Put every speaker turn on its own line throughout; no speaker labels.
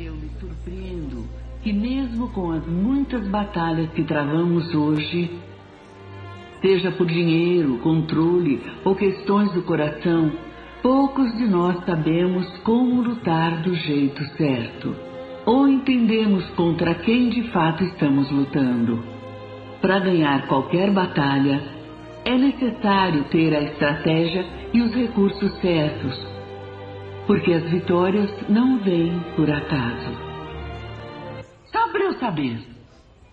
Eu lhe surpreendo que, mesmo com as muitas batalhas que travamos hoje, seja por dinheiro, controle ou questões do coração, poucos de nós sabemos como lutar do jeito certo, ou entendemos contra quem de fato estamos lutando. Para ganhar qualquer batalha, é necessário ter a estratégia e os recursos certos, porque as vitórias não vêm por acaso. Só para eu saber,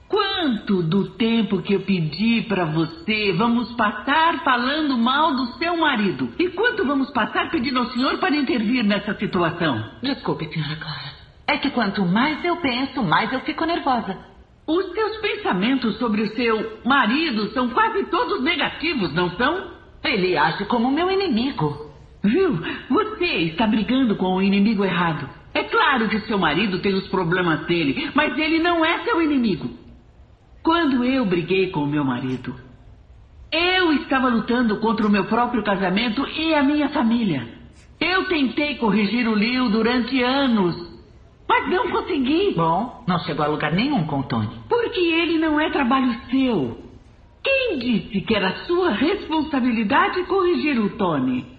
quanto do tempo que eu pedi para você vamos passar falando mal do seu marido? E quanto vamos passar pedindo ao senhor para intervir nessa situação?
Desculpe, senhora Clara. É que quanto mais eu penso, mais eu fico nervosa.
Os seus pensamentos sobre o seu marido são quase todos negativos, não são?
Ele age como meu inimigo.
Viu? Você está brigando com o inimigo errado. É claro que seu marido tem os problemas dele, mas ele não é seu inimigo. Quando eu briguei com o meu marido, eu estava lutando contra o meu próprio casamento e a minha família. Eu tentei corrigir o Leo durante anos, mas não consegui.
Bom, não chegou a lugar nenhum com o Tony.
Porque ele não é trabalho seu. Quem disse que era sua responsabilidade corrigir o Tony?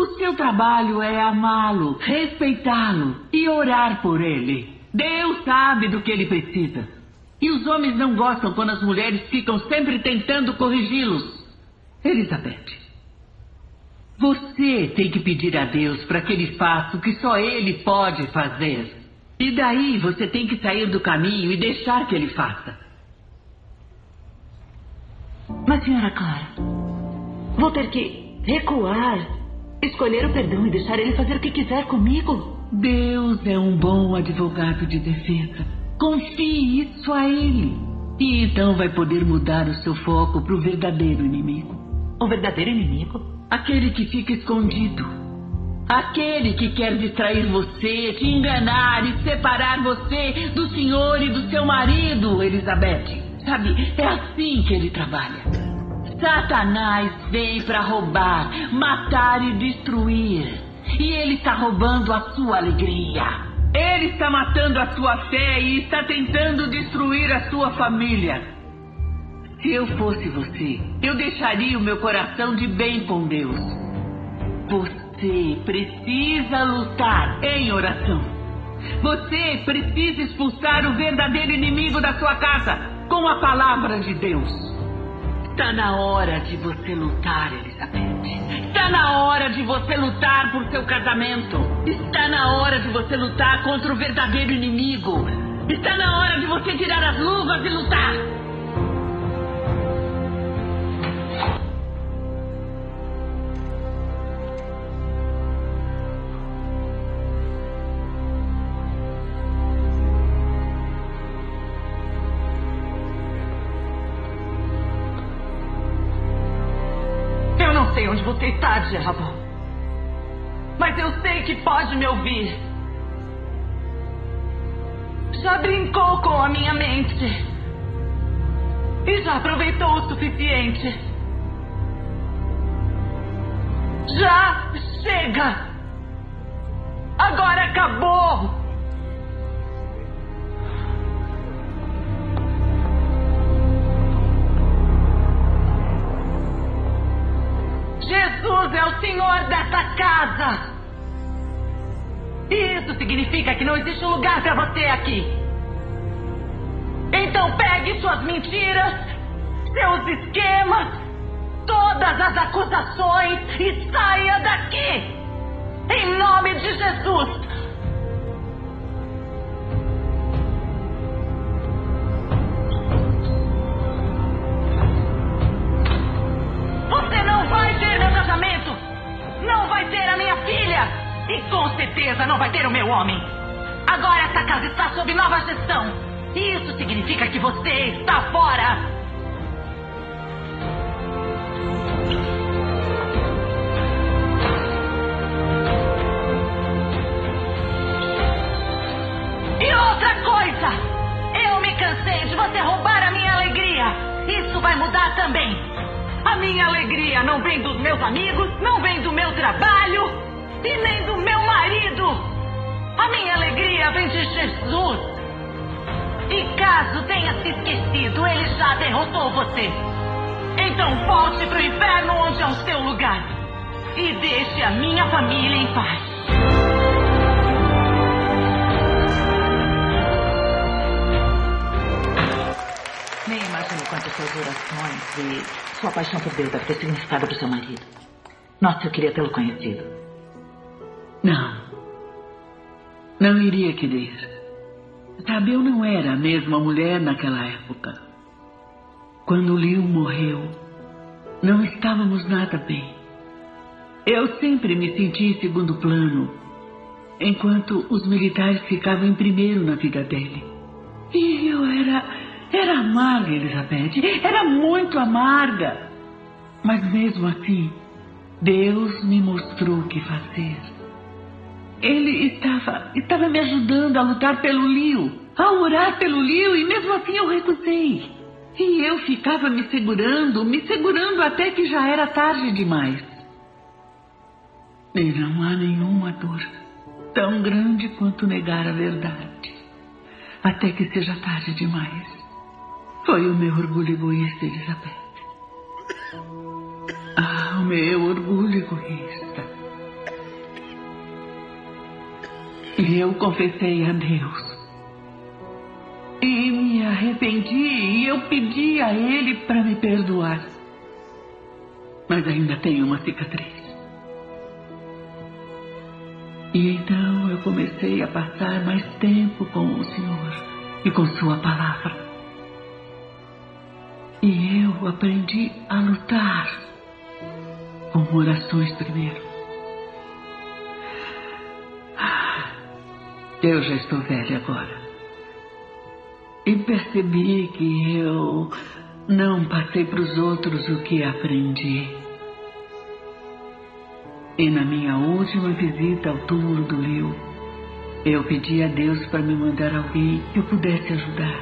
O seu trabalho é amá-lo, respeitá-lo e orar por ele. Deus sabe do que ele precisa. E os homens não gostam quando as mulheres ficam sempre tentando corrigi-los. Elizabeth, você tem que pedir a Deus para que ele faça o que só ele pode fazer. E daí você tem que sair do caminho e deixar que ele faça.
Mas, senhora Clara, vou ter que recuar Escolher o perdão e deixar ele fazer o que quiser comigo.
Deus é um bom advogado de defesa. Confie isso a ele. E então vai poder mudar o seu foco para o verdadeiro inimigo.
O verdadeiro inimigo?
Aquele que fica escondido. Aquele que quer distrair você, te enganar e separar você do senhor e do seu marido, Elizabeth. Sabe, é assim que ele trabalha. Satanás veio para roubar, matar e destruir. E ele está roubando a sua alegria. Ele está matando a sua fé e está tentando destruir a sua família. Se eu fosse você, eu deixaria o meu coração de bem com Deus. Você precisa lutar em oração. Você precisa expulsar o verdadeiro inimigo da sua casa com a palavra de Deus. Está na hora de você lutar, Elizabeth. Está na hora de você lutar por seu casamento. Está na hora de você lutar contra o verdadeiro inimigo. Está na hora de você tirar as luvas e lutar.
Diabo. Mas eu sei que pode me ouvir. Já brincou com a minha mente. E já aproveitou o suficiente. Já chega! Agora acabou! É o Senhor dessa casa. Isso significa que não existe um lugar para você aqui. Então pegue suas mentiras, seus esquemas, todas as acusações e saia daqui. Em nome de Jesus. Certeza não vai ter o meu homem. Agora essa casa está sob nova gestão. Isso significa que você está fora. E outra coisa! Eu me cansei de você roubar a minha alegria. Isso vai mudar também. A minha alegria não vem dos meus amigos, não vem do meu trabalho, e nem do meu marido. A minha alegria vem de Jesus. E caso tenha se esquecido, ele já derrotou você. Então volte para o inferno onde é o seu lugar. E deixe a minha família em paz.
Nem imagino quantas suas orações e sua paixão por Deus deve ter significado para o seu marido. Nossa, eu queria tê-lo conhecido. Não. Não iria querer. Sabe, eu não era a mesma mulher naquela época. Quando Liu morreu, não estávamos nada bem. Eu sempre me senti em segundo plano, enquanto os militares ficavam em primeiro na vida dele. E eu era. era amarga, Elizabeth. Era muito amarga. Mas mesmo assim, Deus me mostrou o que fazer. Ele estava, estava me ajudando a lutar pelo Liu, a orar pelo Liu, e mesmo assim eu recusei. E eu ficava me segurando, me segurando até que já era tarde demais. E não há nenhuma dor tão grande quanto negar a verdade, até que seja tarde demais. Foi o meu orgulho egoísta, Elizabeth. Ah, o meu orgulho egoísta. Eu confessei a Deus. E me arrependi e eu pedi a Ele para me perdoar. Mas ainda tenho uma cicatriz. E então eu comecei a passar mais tempo com o Senhor e com Sua palavra. E eu aprendi a lutar com orações primeiro. Eu já estou velha agora. E percebi que eu não passei para os outros o que aprendi. E na minha última visita ao túmulo do Liu, eu pedi a Deus para me mandar alguém que eu pudesse ajudar.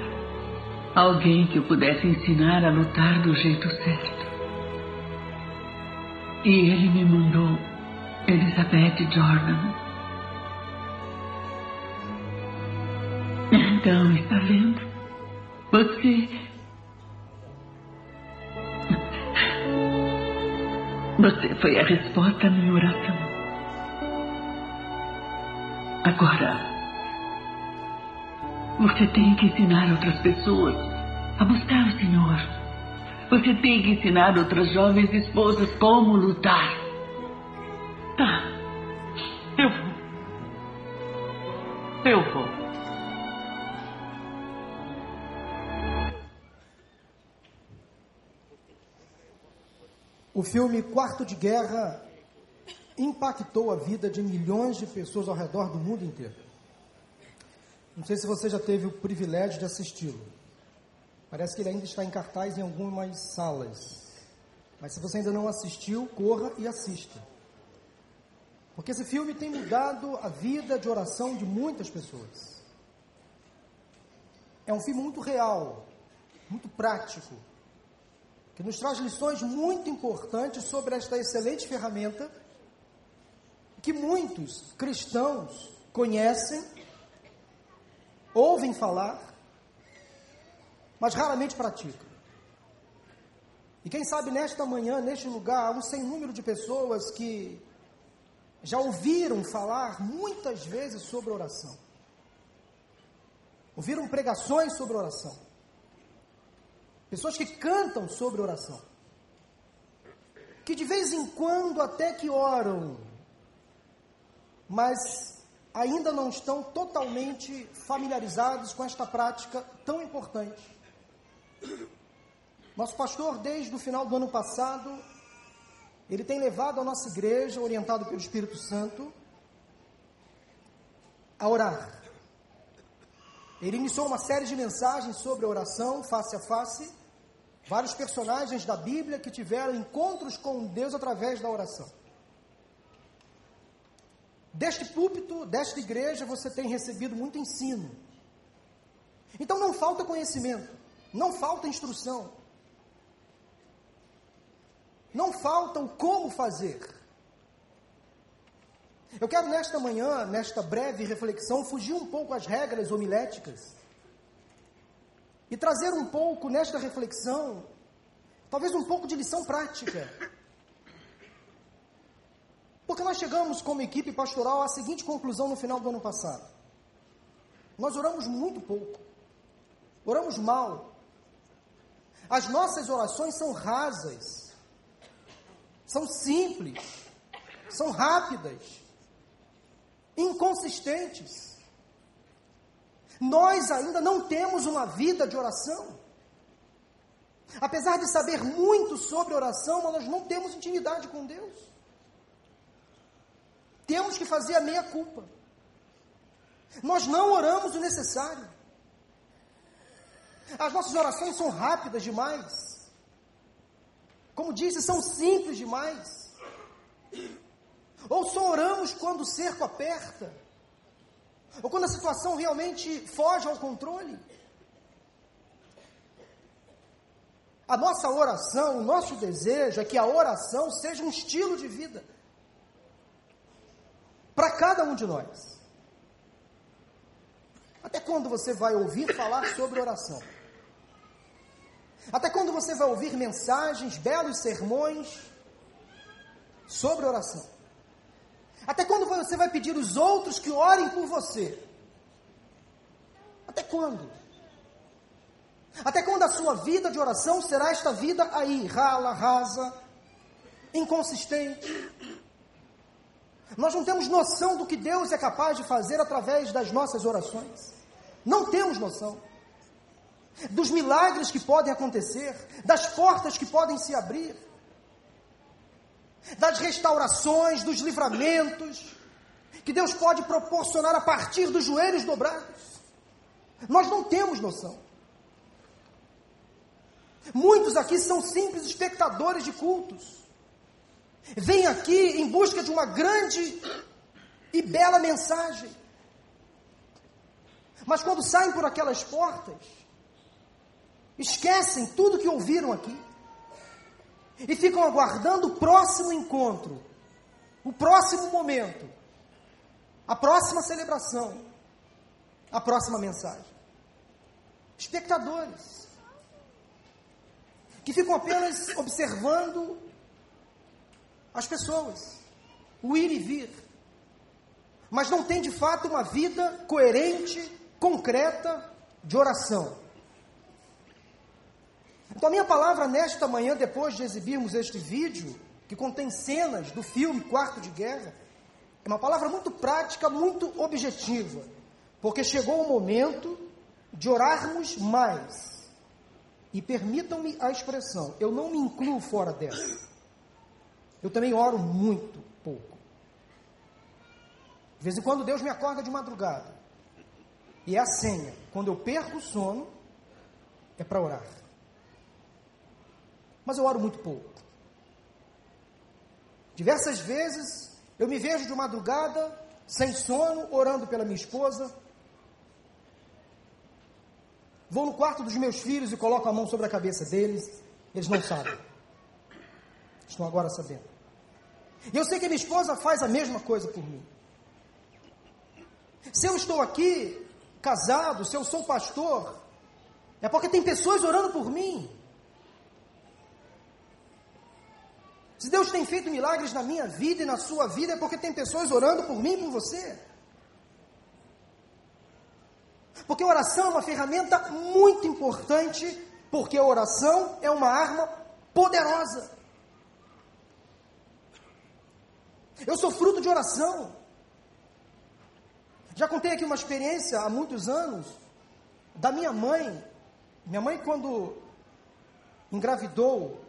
Alguém que eu pudesse ensinar a lutar do jeito certo. E ele me mandou Elizabeth Jordan. Então, está vendo? Você Você foi a resposta à minha oração. Agora, você tem que ensinar outras pessoas a buscar o Senhor. Você tem que ensinar outras jovens esposas como lutar. Tá. Eu vou. Eu vou.
O filme Quarto de Guerra impactou a vida de milhões de pessoas ao redor do mundo inteiro. Não sei se você já teve o privilégio de assisti-lo. Parece que ele ainda está em cartaz em algumas salas. Mas se você ainda não assistiu, corra e assista. Porque esse filme tem mudado a vida de oração de muitas pessoas. É um filme muito real, muito prático, que nos traz lições muito importantes sobre esta excelente ferramenta que muitos cristãos conhecem, ouvem falar, mas raramente praticam. E quem sabe nesta manhã, neste lugar, há um sem número de pessoas que já ouviram falar muitas vezes sobre oração. Ouviram pregações sobre oração. Pessoas que cantam sobre oração. Que de vez em quando até que oram, mas ainda não estão totalmente familiarizados com esta prática tão importante. Nosso pastor, desde o final do ano passado, ele tem levado a nossa igreja, orientado pelo Espírito Santo, a orar. Ele iniciou uma série de mensagens sobre a oração face a face, Vários personagens da Bíblia que tiveram encontros com Deus através da oração. Deste púlpito, desta igreja, você tem recebido muito ensino. Então não falta conhecimento, não falta instrução, não falta o como fazer. Eu quero nesta manhã, nesta breve reflexão, fugir um pouco às regras homiléticas e trazer um pouco nesta reflexão, talvez um pouco de lição prática. Porque nós chegamos como equipe pastoral à seguinte conclusão no final do ano passado. Nós oramos muito pouco. Oramos mal. As nossas orações são rasas. São simples. São rápidas. Inconsistentes. Nós ainda não temos uma vida de oração. Apesar de saber muito sobre oração, nós não temos intimidade com Deus. Temos que fazer a meia culpa. Nós não oramos o necessário. As nossas orações são rápidas demais. Como disse, são simples demais. Ou só oramos quando o cerco aperta ou quando a situação realmente foge ao controle. A nossa oração, o nosso desejo é que a oração seja um estilo de vida para cada um de nós. Até quando você vai ouvir falar sobre oração? Até quando você vai ouvir mensagens, belos sermões sobre oração? Até quando você vai pedir os outros que orem por você? Até quando? Até quando a sua vida de oração será esta vida aí, rala, rasa, inconsistente? Nós não temos noção do que Deus é capaz de fazer através das nossas orações. Não temos noção. Dos milagres que podem acontecer, das portas que podem se abrir das restaurações, dos livramentos, que Deus pode proporcionar a partir dos joelhos dobrados. Nós não temos noção. Muitos aqui são simples espectadores de cultos. Vêm aqui em busca de uma grande e bela mensagem. Mas quando saem por aquelas portas, esquecem tudo que ouviram aqui e ficam aguardando o próximo encontro, o próximo momento, a próxima celebração, a próxima mensagem. Espectadores que ficam apenas observando as pessoas, o ir e vir, mas não tem de fato uma vida coerente, concreta de oração. Então, a minha palavra nesta manhã, depois de exibirmos este vídeo, que contém cenas do filme Quarto de Guerra, é uma palavra muito prática, muito objetiva, porque chegou o momento de orarmos mais. E permitam-me a expressão, eu não me incluo fora dessa. Eu também oro muito pouco. De vez em quando Deus me acorda de madrugada. E é a senha. Quando eu perco o sono, é para orar mas eu oro muito pouco. Diversas vezes eu me vejo de madrugada, sem sono, orando pela minha esposa. Vou no quarto dos meus filhos e coloco a mão sobre a cabeça deles. Eles não sabem. Estão agora sabendo. E eu sei que minha esposa faz a mesma coisa por mim. Se eu estou aqui, casado, se eu sou pastor, é porque tem pessoas orando por mim. Se Deus tem feito milagres na minha vida e na sua vida, é porque tem pessoas orando por mim e por você. Porque oração é uma ferramenta muito importante, porque oração é uma arma poderosa. Eu sou fruto de oração. Já contei aqui uma experiência há muitos anos da minha mãe. Minha mãe, quando engravidou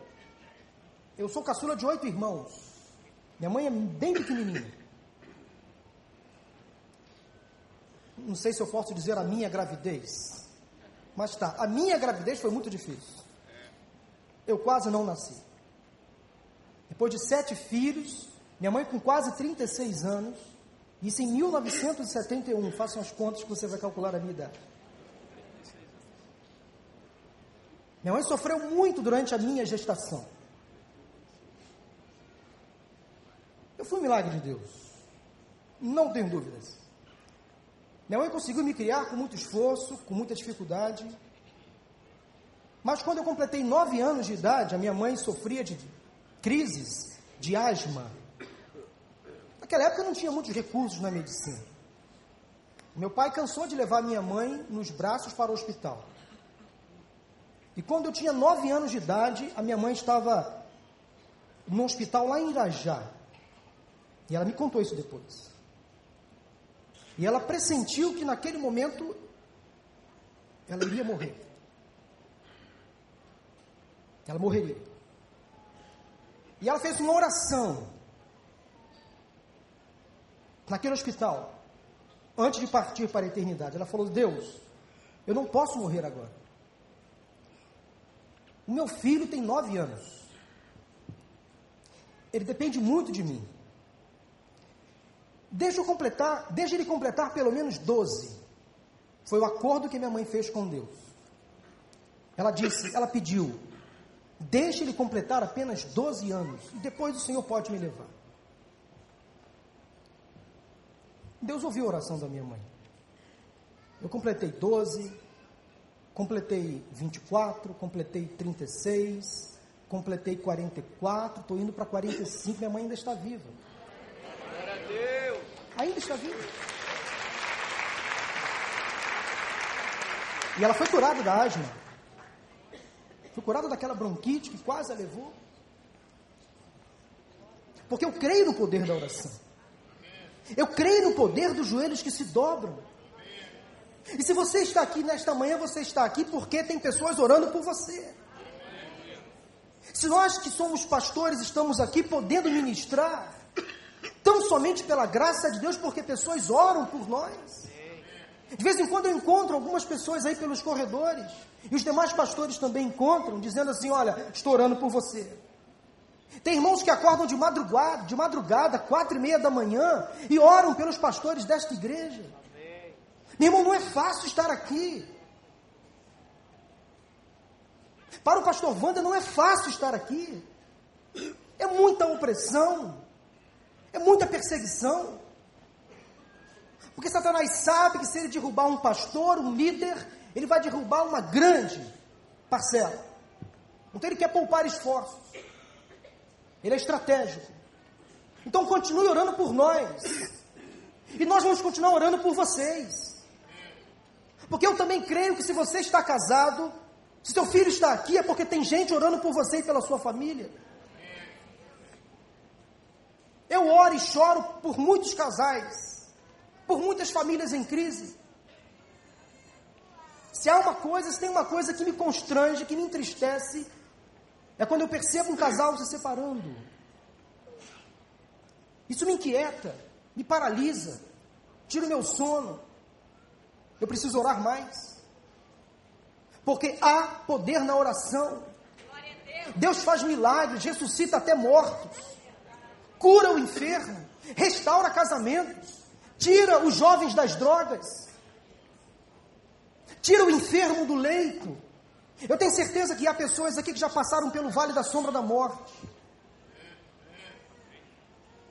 eu sou caçula de oito irmãos. Minha mãe é bem pequenininha. Não sei se eu posso dizer a minha gravidez. Mas tá, a minha gravidez foi muito difícil. Eu quase não nasci. Depois de sete filhos, minha mãe com quase 36 anos, isso em 1971, façam as contas que você vai calcular a minha idade. Minha mãe sofreu muito durante a minha gestação. Fui um milagre de Deus. Não tenho dúvidas. Minha mãe conseguiu me criar com muito esforço, com muita dificuldade. Mas quando eu completei nove anos de idade, a minha mãe sofria de crises de asma. Naquela época não tinha muitos recursos na medicina. Meu pai cansou de levar minha mãe nos braços para o hospital. E quando eu tinha nove anos de idade, a minha mãe estava no hospital lá em Irajá. E ela me contou isso depois. E ela pressentiu que naquele momento ela iria morrer. Ela morreria. E ela fez uma oração naquele hospital, antes de partir para a eternidade. Ela falou: Deus, eu não posso morrer agora. O meu filho tem nove anos. Ele depende muito de mim. Deixa eu completar, deixa ele completar pelo menos 12. Foi o acordo que minha mãe fez com Deus. Ela disse, ela pediu, deixa ele completar apenas 12 anos, e depois o Senhor pode me levar. Deus ouviu a oração da minha mãe. Eu completei 12, completei 24, completei 36, completei 44, estou indo para 45, minha mãe ainda está viva. Ainda está viva. E ela foi curada da asma. Foi curada daquela bronquite que quase a levou. Porque eu creio no poder da oração. Eu creio no poder dos joelhos que se dobram. E se você está aqui nesta manhã, você está aqui porque tem pessoas orando por você. Se nós que somos pastores estamos aqui podendo ministrar, tão somente pela graça de Deus, porque pessoas oram por nós. De vez em quando eu encontro algumas pessoas aí pelos corredores, e os demais pastores também encontram, dizendo assim: Olha, estou orando por você. Tem irmãos que acordam de madrugada, de madrugada, quatro e meia da manhã, e oram pelos pastores desta igreja. Meu irmão, não é fácil estar aqui. Para o pastor Wanda não é fácil estar aqui. É muita opressão. É muita perseguição. Porque Satanás sabe que se ele derrubar um pastor, um líder, ele vai derrubar uma grande parcela. Então ele quer poupar esforços. Ele é estratégico. Então continue orando por nós. E nós vamos continuar orando por vocês. Porque eu também creio que se você está casado, se seu filho está aqui, é porque tem gente orando por você e pela sua família. Eu oro e choro por muitos casais, por muitas famílias em crise. Se há uma coisa, se tem uma coisa que me constrange, que me entristece, é quando eu percebo um casal se separando. Isso me inquieta, me paralisa, tira o meu sono. Eu preciso orar mais. Porque há poder na oração. Deus faz milagres, ressuscita até mortos, cura o enfermo, restaura casamentos, tira os jovens das drogas, tira o enfermo do leito. Eu tenho certeza que há pessoas aqui que já passaram pelo vale da sombra da morte.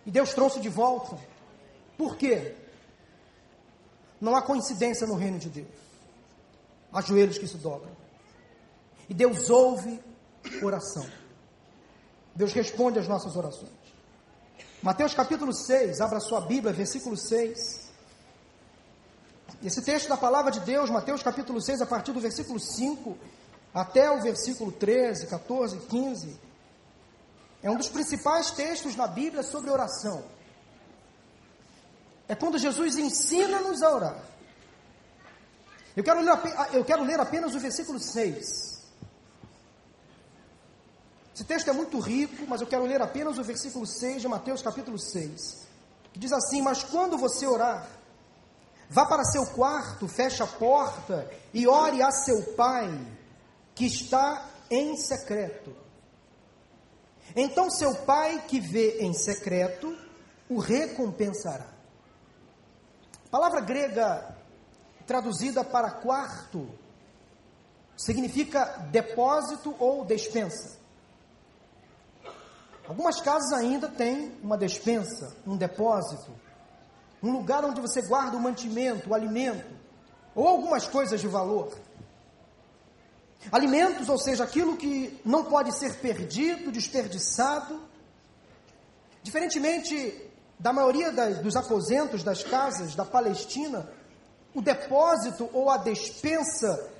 E Deus trouxe de volta. Por quê? Não há coincidência no reino de Deus. Há joelhos que se dobram. E Deus ouve oração. Deus responde às nossas orações. Mateus capítulo 6, abra sua Bíblia, versículo 6. Esse texto da palavra de Deus, Mateus capítulo 6, a partir do versículo 5 até o versículo 13, 14, 15, é um dos principais textos na Bíblia sobre oração é quando Jesus ensina-nos a orar. Eu quero, ler, eu quero ler apenas o versículo 6. Esse texto é muito rico, mas eu quero ler apenas o versículo 6 de Mateus capítulo 6. Que diz assim: Mas quando você orar, vá para seu quarto, feche a porta e ore a seu pai, que está em secreto. Então seu pai que vê em secreto o recompensará. Palavra grega traduzida para quarto significa depósito ou despensa. Algumas casas ainda têm uma despensa, um depósito. um lugar onde você guarda o mantimento, o alimento, ou algumas coisas de valor. Alimentos, ou seja, aquilo que não pode ser perdido, desperdiçado. Diferentemente da maioria das, dos aposentos das casas da Palestina, o depósito ou a despensa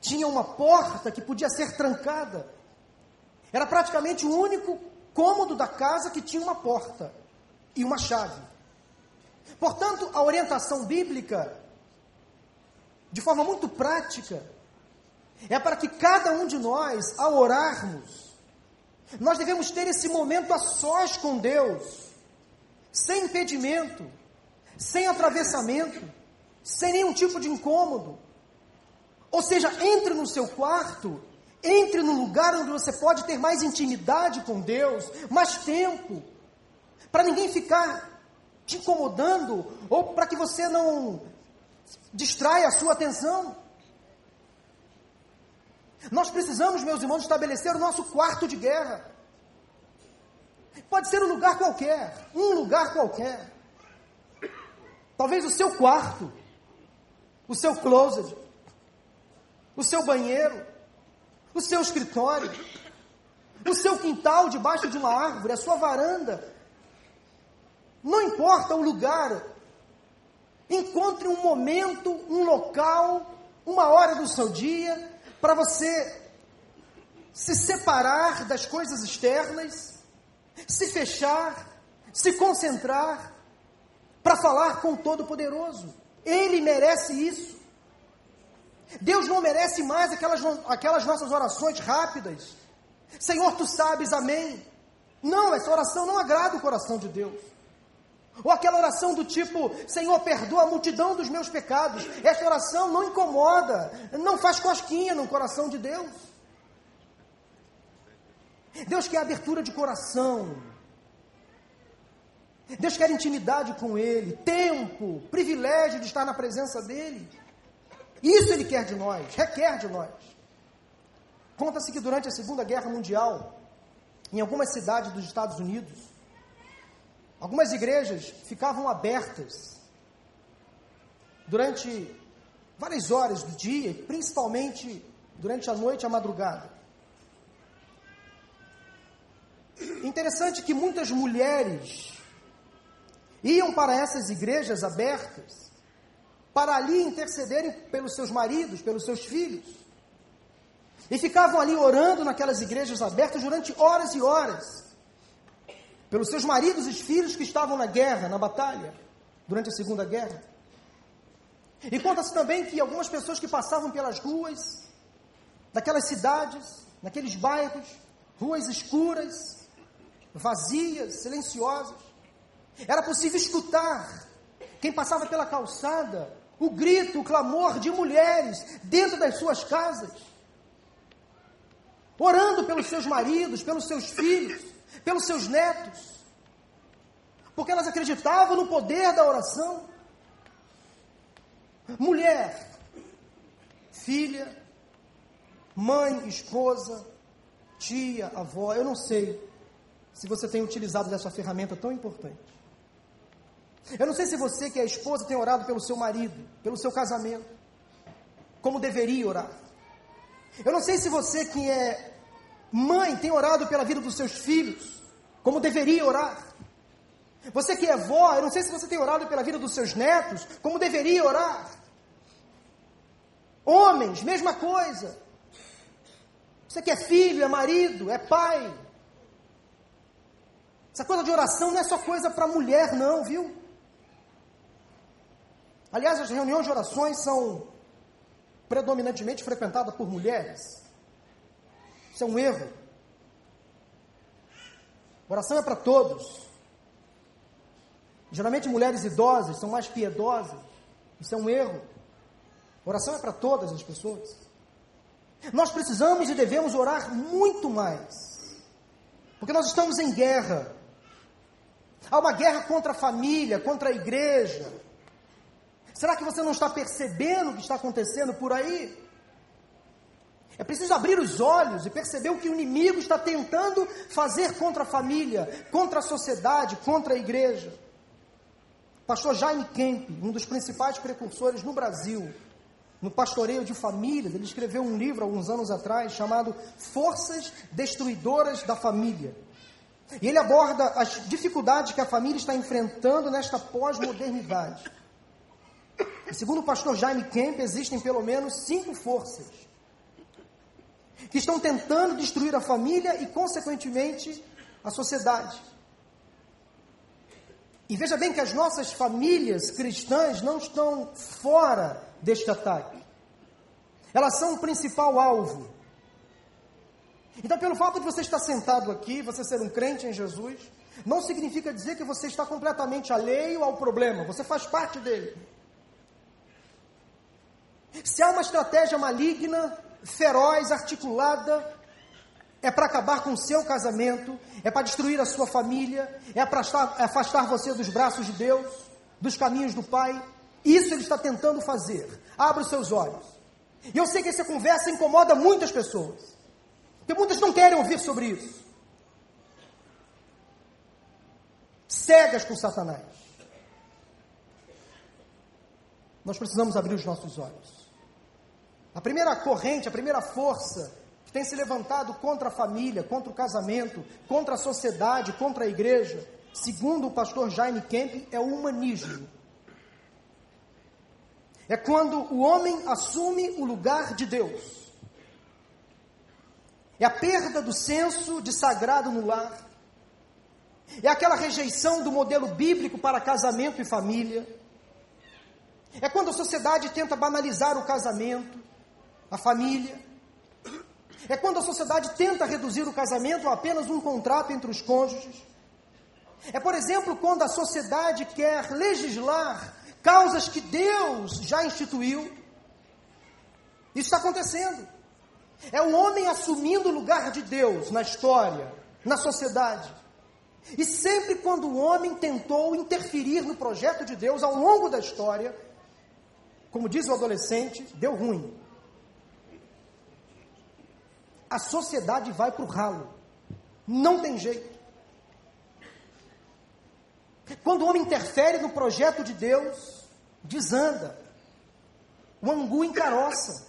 tinha uma porta que podia ser trancada. Era praticamente o único cômodo da casa que tinha uma porta e uma chave. Portanto, a orientação bíblica, de forma muito prática, é para que cada um de nós, ao orarmos, nós devemos ter esse momento a sós com Deus, sem impedimento, sem atravessamento, sem nenhum tipo de incômodo. Ou seja, entre no seu quarto, entre no lugar onde você pode ter mais intimidade com Deus, mais tempo, para ninguém ficar te incomodando ou para que você não distraia a sua atenção. Nós precisamos, meus irmãos, estabelecer o nosso quarto de guerra. Pode ser um lugar qualquer, um lugar qualquer. Talvez o seu quarto, o seu closet, o seu banheiro, o seu escritório, o seu quintal debaixo de uma árvore, a sua varanda. Não importa o lugar. Encontre um momento, um local, uma hora do seu dia para você se separar das coisas externas, se fechar, se concentrar para falar com o Todo-Poderoso. Ele merece isso. Deus não merece mais aquelas, aquelas nossas orações rápidas. Senhor, tu sabes, amém. Não, essa oração não agrada o coração de Deus. Ou aquela oração do tipo, Senhor, perdoa a multidão dos meus pecados. Essa oração não incomoda, não faz cosquinha no coração de Deus. Deus quer abertura de coração. Deus quer intimidade com Ele, tempo, privilégio de estar na presença dEle. Isso Ele quer de nós, requer de nós. Conta-se que durante a Segunda Guerra Mundial, em algumas cidades dos Estados Unidos, algumas igrejas ficavam abertas durante várias horas do dia, principalmente durante a noite e a madrugada. Interessante que muitas mulheres iam para essas igrejas abertas para ali intercederem pelos seus maridos, pelos seus filhos. E ficavam ali orando naquelas igrejas abertas durante horas e horas. Pelos seus maridos e filhos que estavam na guerra, na batalha, durante a Segunda Guerra. E conta-se também que algumas pessoas que passavam pelas ruas daquelas cidades, naqueles bairros, ruas escuras, vazias, silenciosas, era possível escutar quem passava pela calçada o grito, o clamor de mulheres dentro das suas casas, orando pelos seus maridos, pelos seus filhos, pelos seus netos, porque elas acreditavam no poder da oração. Mulher, filha, mãe, esposa, tia, avó, eu não sei se você tem utilizado dessa ferramenta tão importante. Eu não sei se você que é esposa tem orado pelo seu marido, pelo seu casamento, como deveria orar. Eu não sei se você que é mãe tem orado pela vida dos seus filhos, como deveria orar. Você que é avó, eu não sei se você tem orado pela vida dos seus netos, como deveria orar. Homens, mesma coisa. Você que é filho, é marido, é pai. Essa coisa de oração não é só coisa para mulher, não, viu? Aliás, as reuniões de orações são predominantemente frequentadas por mulheres. Isso é um erro. Oração é para todos. Geralmente mulheres idosas são mais piedosas. Isso é um erro. Oração é para todas as pessoas. Nós precisamos e devemos orar muito mais. Porque nós estamos em guerra. Há uma guerra contra a família, contra a igreja, Será que você não está percebendo o que está acontecendo por aí? É preciso abrir os olhos e perceber o que o inimigo está tentando fazer contra a família, contra a sociedade, contra a igreja. pastor Jaime Kemp, um dos principais precursores no Brasil, no pastoreio de famílias, ele escreveu um livro alguns anos atrás chamado Forças Destruidoras da Família. E ele aborda as dificuldades que a família está enfrentando nesta pós-modernidade. Segundo o pastor Jaime Kemp, existem pelo menos cinco forças que estão tentando destruir a família e, consequentemente, a sociedade. E veja bem que as nossas famílias cristãs não estão fora deste ataque. Elas são o principal alvo. Então, pelo fato de você estar sentado aqui, você ser um crente em Jesus, não significa dizer que você está completamente alheio ao problema, você faz parte dele. Se há uma estratégia maligna, feroz, articulada, é para acabar com o seu casamento, é para destruir a sua família, é para afastar você dos braços de Deus, dos caminhos do Pai. Isso ele está tentando fazer. Abra os seus olhos. E eu sei que essa conversa incomoda muitas pessoas. Porque muitas não querem ouvir sobre isso. Cegas com Satanás. Nós precisamos abrir os nossos olhos. A primeira corrente, a primeira força que tem se levantado contra a família, contra o casamento, contra a sociedade, contra a igreja, segundo o pastor Jaime Kemp, é o humanismo. É quando o homem assume o lugar de Deus. É a perda do senso de sagrado no lar. É aquela rejeição do modelo bíblico para casamento e família. É quando a sociedade tenta banalizar o casamento, a família. É quando a sociedade tenta reduzir o casamento a apenas um contrato entre os cônjuges. É, por exemplo, quando a sociedade quer legislar causas que Deus já instituiu. Isso está acontecendo. É o homem assumindo o lugar de Deus na história, na sociedade. E sempre quando o homem tentou interferir no projeto de Deus ao longo da história, como diz o adolescente, deu ruim a sociedade vai para o ralo. Não tem jeito. Quando o homem interfere no projeto de Deus, desanda. O angu encaroça.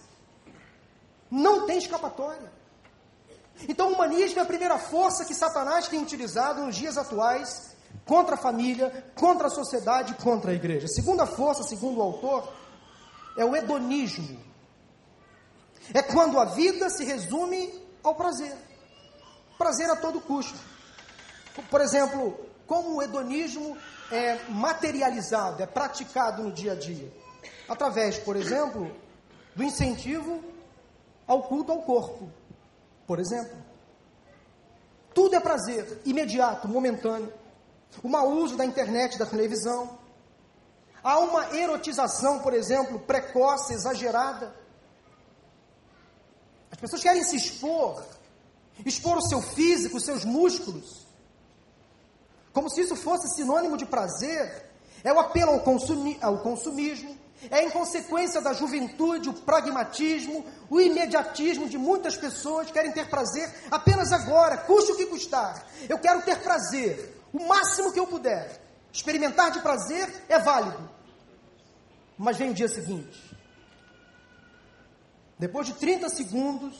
Não tem escapatória. Então, o humanismo é a primeira força que Satanás tem utilizado nos dias atuais contra a família, contra a sociedade, contra a igreja. A segunda força, segundo o autor, é o hedonismo. É quando a vida se resume ao prazer. Prazer a todo custo. Por exemplo, como o hedonismo é materializado, é praticado no dia a dia? Através, por exemplo, do incentivo ao culto ao corpo, por exemplo. Tudo é prazer, imediato, momentâneo. O mau uso da internet, da televisão. Há uma erotização, por exemplo, precoce, exagerada as pessoas querem se expor, expor o seu físico, os seus músculos, como se isso fosse sinônimo de prazer. É o apelo ao, consumi ao consumismo, é a inconsequência da juventude, o pragmatismo, o imediatismo de muitas pessoas que querem ter prazer apenas agora, custe o que custar. Eu quero ter prazer, o máximo que eu puder. Experimentar de prazer é válido. Mas vem o dia seguinte. Depois de 30 segundos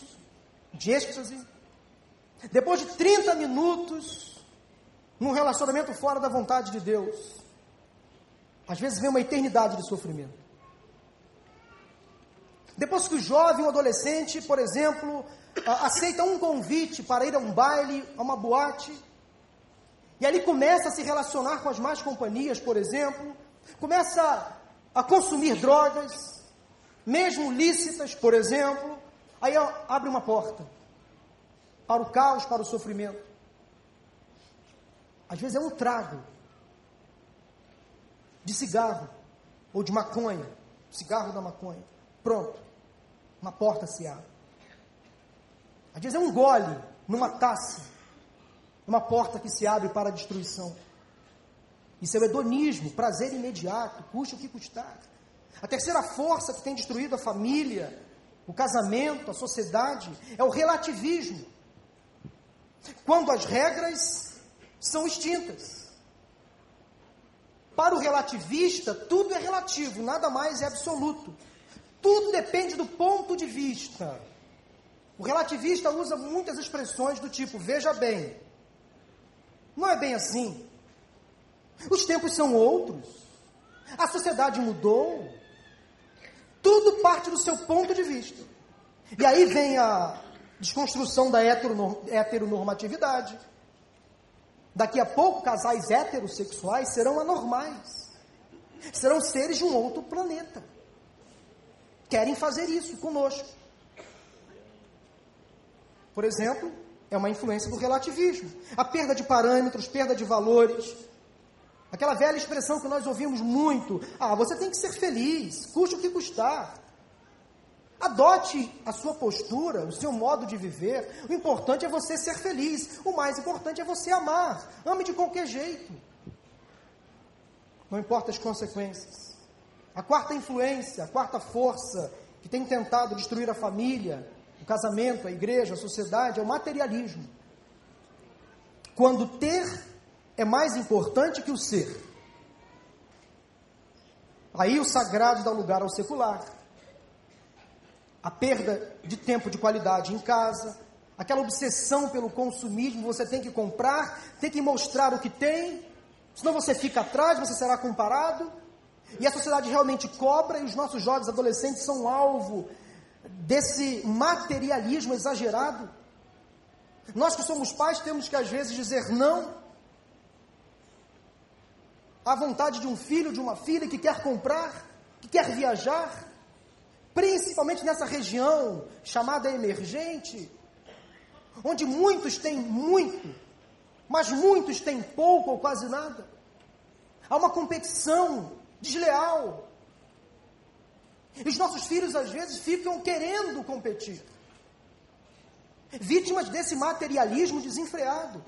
de êxtase, depois de 30 minutos num relacionamento fora da vontade de Deus, às vezes vem uma eternidade de sofrimento. Depois que o jovem ou adolescente, por exemplo, aceita um convite para ir a um baile, a uma boate, e ali começa a se relacionar com as más companhias, por exemplo, começa a consumir drogas, mesmo lícitas, por exemplo, aí abre uma porta para o caos, para o sofrimento. Às vezes é um trago de cigarro ou de maconha, cigarro da maconha. Pronto, uma porta se abre. Às vezes é um gole numa taça, uma porta que se abre para a destruição. Isso é o hedonismo, prazer imediato, custe o que custar. A terceira força que tem destruído a família, o casamento, a sociedade, é o relativismo. Quando as regras são extintas. para o relativista, tudo é relativo, nada mais é absoluto. Tudo depende do ponto de vista. O relativista usa muitas expressões do tipo: veja bem. Não é bem assim. Os tempos são outros. A sociedade mudou. Tudo parte do seu ponto de vista. E aí vem a desconstrução da heteronormatividade. Daqui a pouco, casais heterossexuais serão anormais. Serão seres de um outro planeta. Querem fazer isso conosco. Por exemplo, é uma influência do relativismo. A perda de parâmetros, perda de valores. Aquela velha expressão que nós ouvimos muito: ah, você tem que ser feliz, custe o que custar. Adote a sua postura, o seu modo de viver. O importante é você ser feliz. O mais importante é você amar. Ame de qualquer jeito. Não importa as consequências. A quarta influência, a quarta força que tem tentado destruir a família, o casamento, a igreja, a sociedade, é o materialismo. Quando ter é mais importante que o ser. Aí o sagrado dá lugar ao secular a perda de tempo de qualidade em casa, aquela obsessão pelo consumismo, você tem que comprar, tem que mostrar o que tem, senão você fica atrás, você será comparado. E a sociedade realmente cobra e os nossos jovens adolescentes são alvo desse materialismo exagerado. Nós que somos pais temos que às vezes dizer não à vontade de um filho, de uma filha que quer comprar, que quer viajar, principalmente nessa região chamada emergente, onde muitos têm muito, mas muitos têm pouco ou quase nada. Há uma competição desleal. E os nossos filhos às vezes ficam querendo competir. Vítimas desse materialismo desenfreado.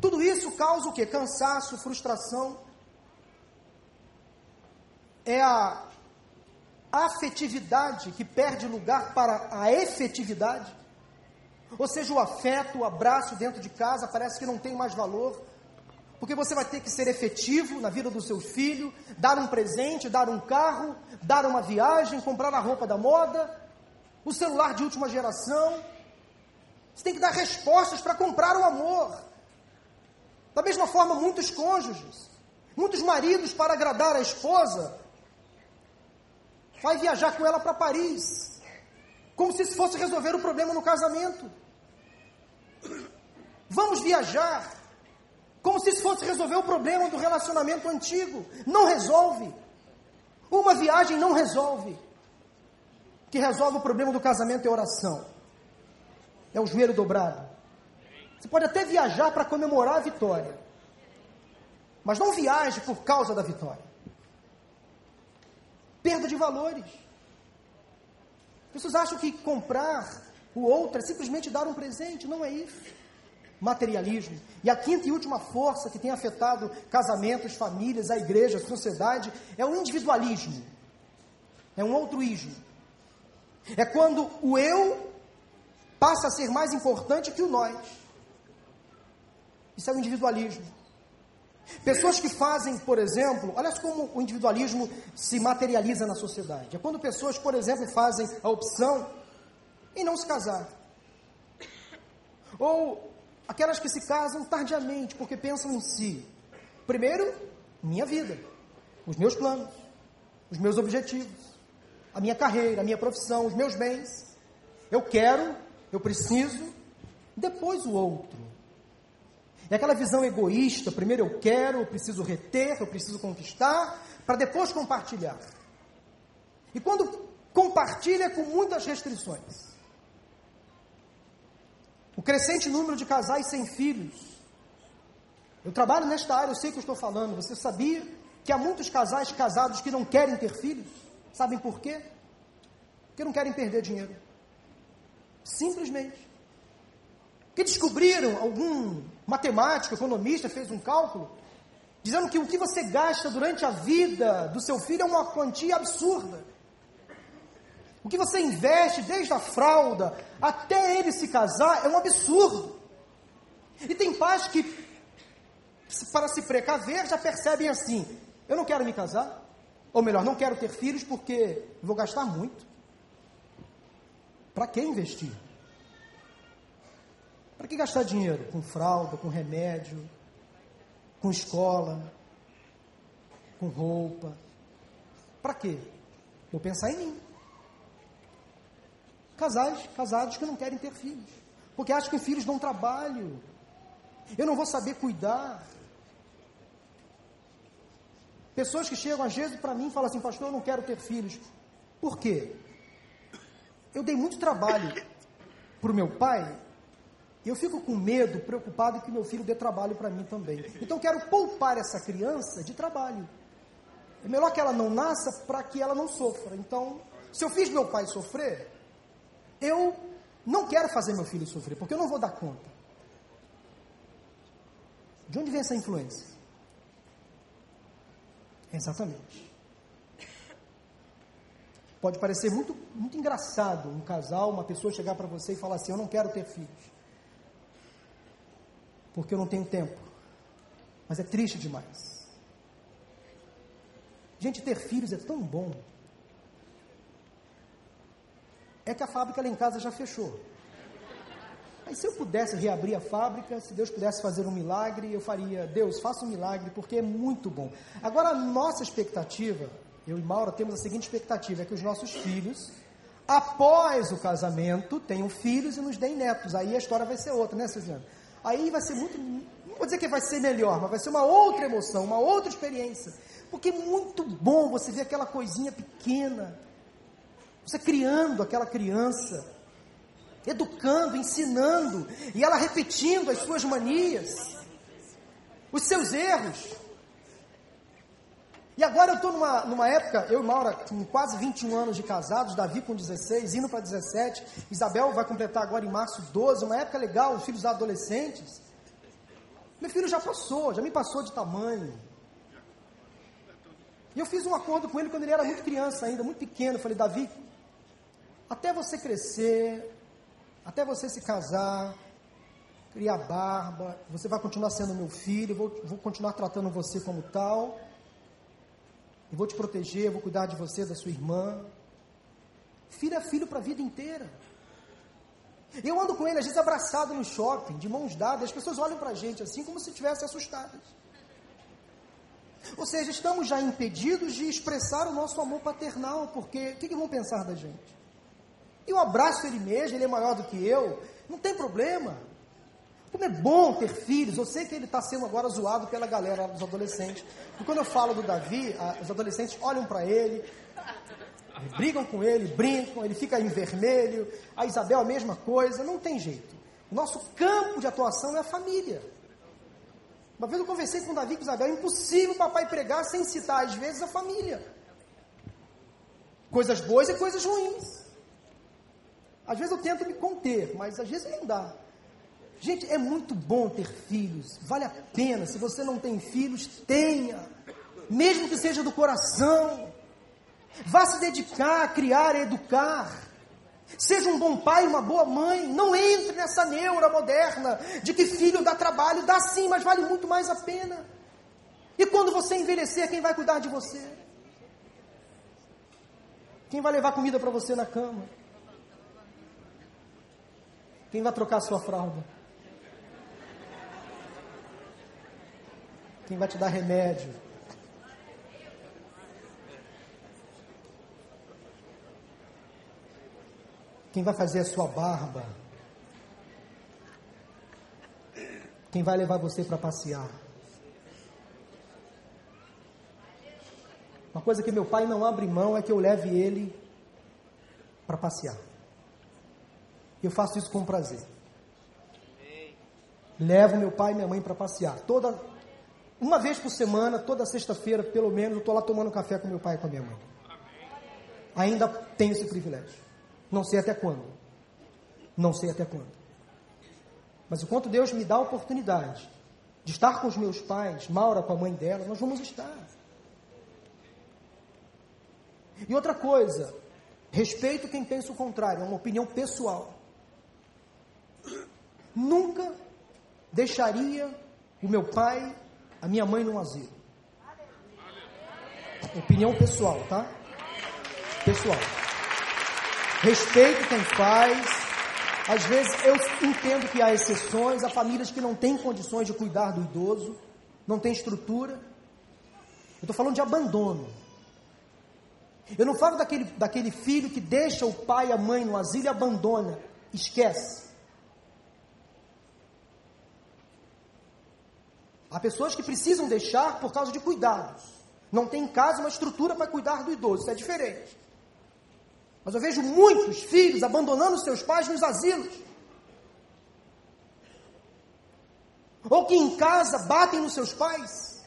Tudo isso causa o que? Cansaço, frustração. É a afetividade que perde lugar para a efetividade. Ou seja, o afeto, o abraço dentro de casa parece que não tem mais valor, porque você vai ter que ser efetivo na vida do seu filho, dar um presente, dar um carro, dar uma viagem, comprar a roupa da moda, o celular de última geração. Você tem que dar respostas para comprar o amor. Da mesma forma, muitos cônjuges, muitos maridos, para agradar a esposa, vai viajar com ela para Paris, como se isso fosse resolver o problema no casamento. Vamos viajar, como se isso fosse resolver o problema do relacionamento antigo. Não resolve. Uma viagem não resolve. O que resolve o problema do casamento é oração. É o joelho dobrado. Você pode até viajar para comemorar a vitória. Mas não viaje por causa da vitória perda de valores. Pessoas acham que comprar o outro é simplesmente dar um presente, não é isso. Materialismo. E a quinta e última força que tem afetado casamentos, famílias, a igreja, a sociedade, é o individualismo. É um altruísmo. É quando o eu passa a ser mais importante que o nós. Isso é o individualismo. Pessoas que fazem, por exemplo, olha como o individualismo se materializa na sociedade. É quando pessoas, por exemplo, fazem a opção em não se casar. Ou aquelas que se casam tardiamente porque pensam em si. Primeiro, minha vida, os meus planos, os meus objetivos, a minha carreira, a minha profissão, os meus bens. Eu quero, eu preciso, depois o outro. É aquela visão egoísta: primeiro eu quero, eu preciso reter, eu preciso conquistar, para depois compartilhar. E quando compartilha com muitas restrições. O crescente número de casais sem filhos. Eu trabalho nesta área, eu sei que eu estou falando. Você sabia que há muitos casais casados que não querem ter filhos? Sabem por quê? Porque não querem perder dinheiro. Simplesmente. Que descobriram algum matemático, economista, fez um cálculo, dizendo que o que você gasta durante a vida do seu filho é uma quantia absurda. O que você investe desde a fralda até ele se casar é um absurdo. E tem pais que, para se precaver, já percebem assim: Eu não quero me casar, ou melhor, não quero ter filhos porque vou gastar muito. Para que investir? Para que gastar dinheiro com fralda, com remédio, com escola, com roupa? Para quê? Vou pensar em mim. Casais, casados que não querem ter filhos, porque acham que filhos dão trabalho. Eu não vou saber cuidar. Pessoas que chegam às vezes para mim e falam assim, pastor, eu não quero ter filhos. Por quê? Eu dei muito trabalho para o meu pai e eu fico com medo, preocupado que meu filho dê trabalho para mim também. Então quero poupar essa criança de trabalho. É melhor que ela não nasça para que ela não sofra. Então, se eu fiz meu pai sofrer, eu não quero fazer meu filho sofrer, porque eu não vou dar conta. De onde vem essa influência? Exatamente. Pode parecer muito, muito engraçado um casal, uma pessoa chegar para você e falar assim: Eu não quero ter filhos, porque eu não tenho tempo. Mas é triste demais. Gente, ter filhos é tão bom. É que a fábrica lá em casa já fechou. Mas se eu pudesse reabrir a fábrica, se Deus pudesse fazer um milagre, eu faria. Deus, faça um milagre, porque é muito bom. Agora, a nossa expectativa, eu e Maura temos a seguinte expectativa: é que os nossos filhos, após o casamento, tenham filhos e nos deem netos. Aí a história vai ser outra, né, Suzana? Aí vai ser muito. Não vou dizer que vai ser melhor, mas vai ser uma outra emoção, uma outra experiência. Porque é muito bom você ver aquela coisinha pequena, você criando aquela criança educando, ensinando, e ela repetindo as suas manias, os seus erros. E agora eu estou numa, numa época, eu e Maura, com quase 21 anos de casados, Davi com 16, indo para 17, Isabel vai completar agora em março 12, uma época legal, os filhos adolescentes. Meu filho já passou, já me passou de tamanho. E eu fiz um acordo com ele quando ele era muito criança ainda, muito pequeno. Eu falei, Davi, até você crescer, até você se casar, criar barba, você vai continuar sendo meu filho, vou, vou continuar tratando você como tal, eu vou te proteger, vou cuidar de você, da sua irmã. Filho é filho para a vida inteira. Eu ando com ele, às vezes, abraçado no shopping, de mãos dadas, as pessoas olham para a gente assim como se estivessem assustadas. Ou seja, estamos já impedidos de expressar o nosso amor paternal, porque o que, que vão pensar da gente? Eu abraço ele mesmo, ele é maior do que eu, não tem problema. Como é bom ter filhos, eu sei que ele está sendo agora zoado pela galera dos adolescentes. E quando eu falo do Davi, a, os adolescentes olham para ele, brigam com ele, brincam, ele fica em vermelho. A Isabel a mesma coisa, não tem jeito. Nosso campo de atuação é a família. Uma vez eu conversei com o Davi e com Isabel, é impossível o papai pregar sem citar às vezes a família. Coisas boas e coisas ruins. Às vezes eu tento me conter, mas às vezes não dá. Gente, é muito bom ter filhos, vale a pena. Se você não tem filhos, tenha, mesmo que seja do coração. Vá se dedicar a criar, a educar. Seja um bom pai, uma boa mãe. Não entre nessa neura moderna de que filho dá trabalho. Dá sim, mas vale muito mais a pena. E quando você envelhecer, quem vai cuidar de você? Quem vai levar comida para você na cama? Quem vai trocar sua fralda? Quem vai te dar remédio? Quem vai fazer a sua barba? Quem vai levar você para passear? Uma coisa que meu pai não abre mão é que eu leve ele para passear. Eu faço isso com prazer. Levo meu pai e minha mãe para passear. Toda, uma vez por semana, toda sexta-feira, pelo menos, eu estou lá tomando café com meu pai e com a minha mãe. Ainda tenho esse privilégio. Não sei até quando. Não sei até quando. Mas enquanto Deus me dá a oportunidade de estar com os meus pais, Maura com a mãe dela, nós vamos estar. E outra coisa, respeito quem pensa o contrário, é uma opinião pessoal nunca deixaria o meu pai, a minha mãe num asilo. Opinião pessoal, tá? Pessoal. Respeito quem faz. Às vezes eu entendo que há exceções, há famílias que não têm condições de cuidar do idoso, não tem estrutura. Eu estou falando de abandono. Eu não falo daquele, daquele filho que deixa o pai e a mãe no asilo e abandona, esquece. Há pessoas que precisam deixar por causa de cuidados. Não tem em casa uma estrutura para cuidar do idoso, isso é diferente. Mas eu vejo muitos filhos abandonando seus pais nos asilos. Ou que em casa batem nos seus pais,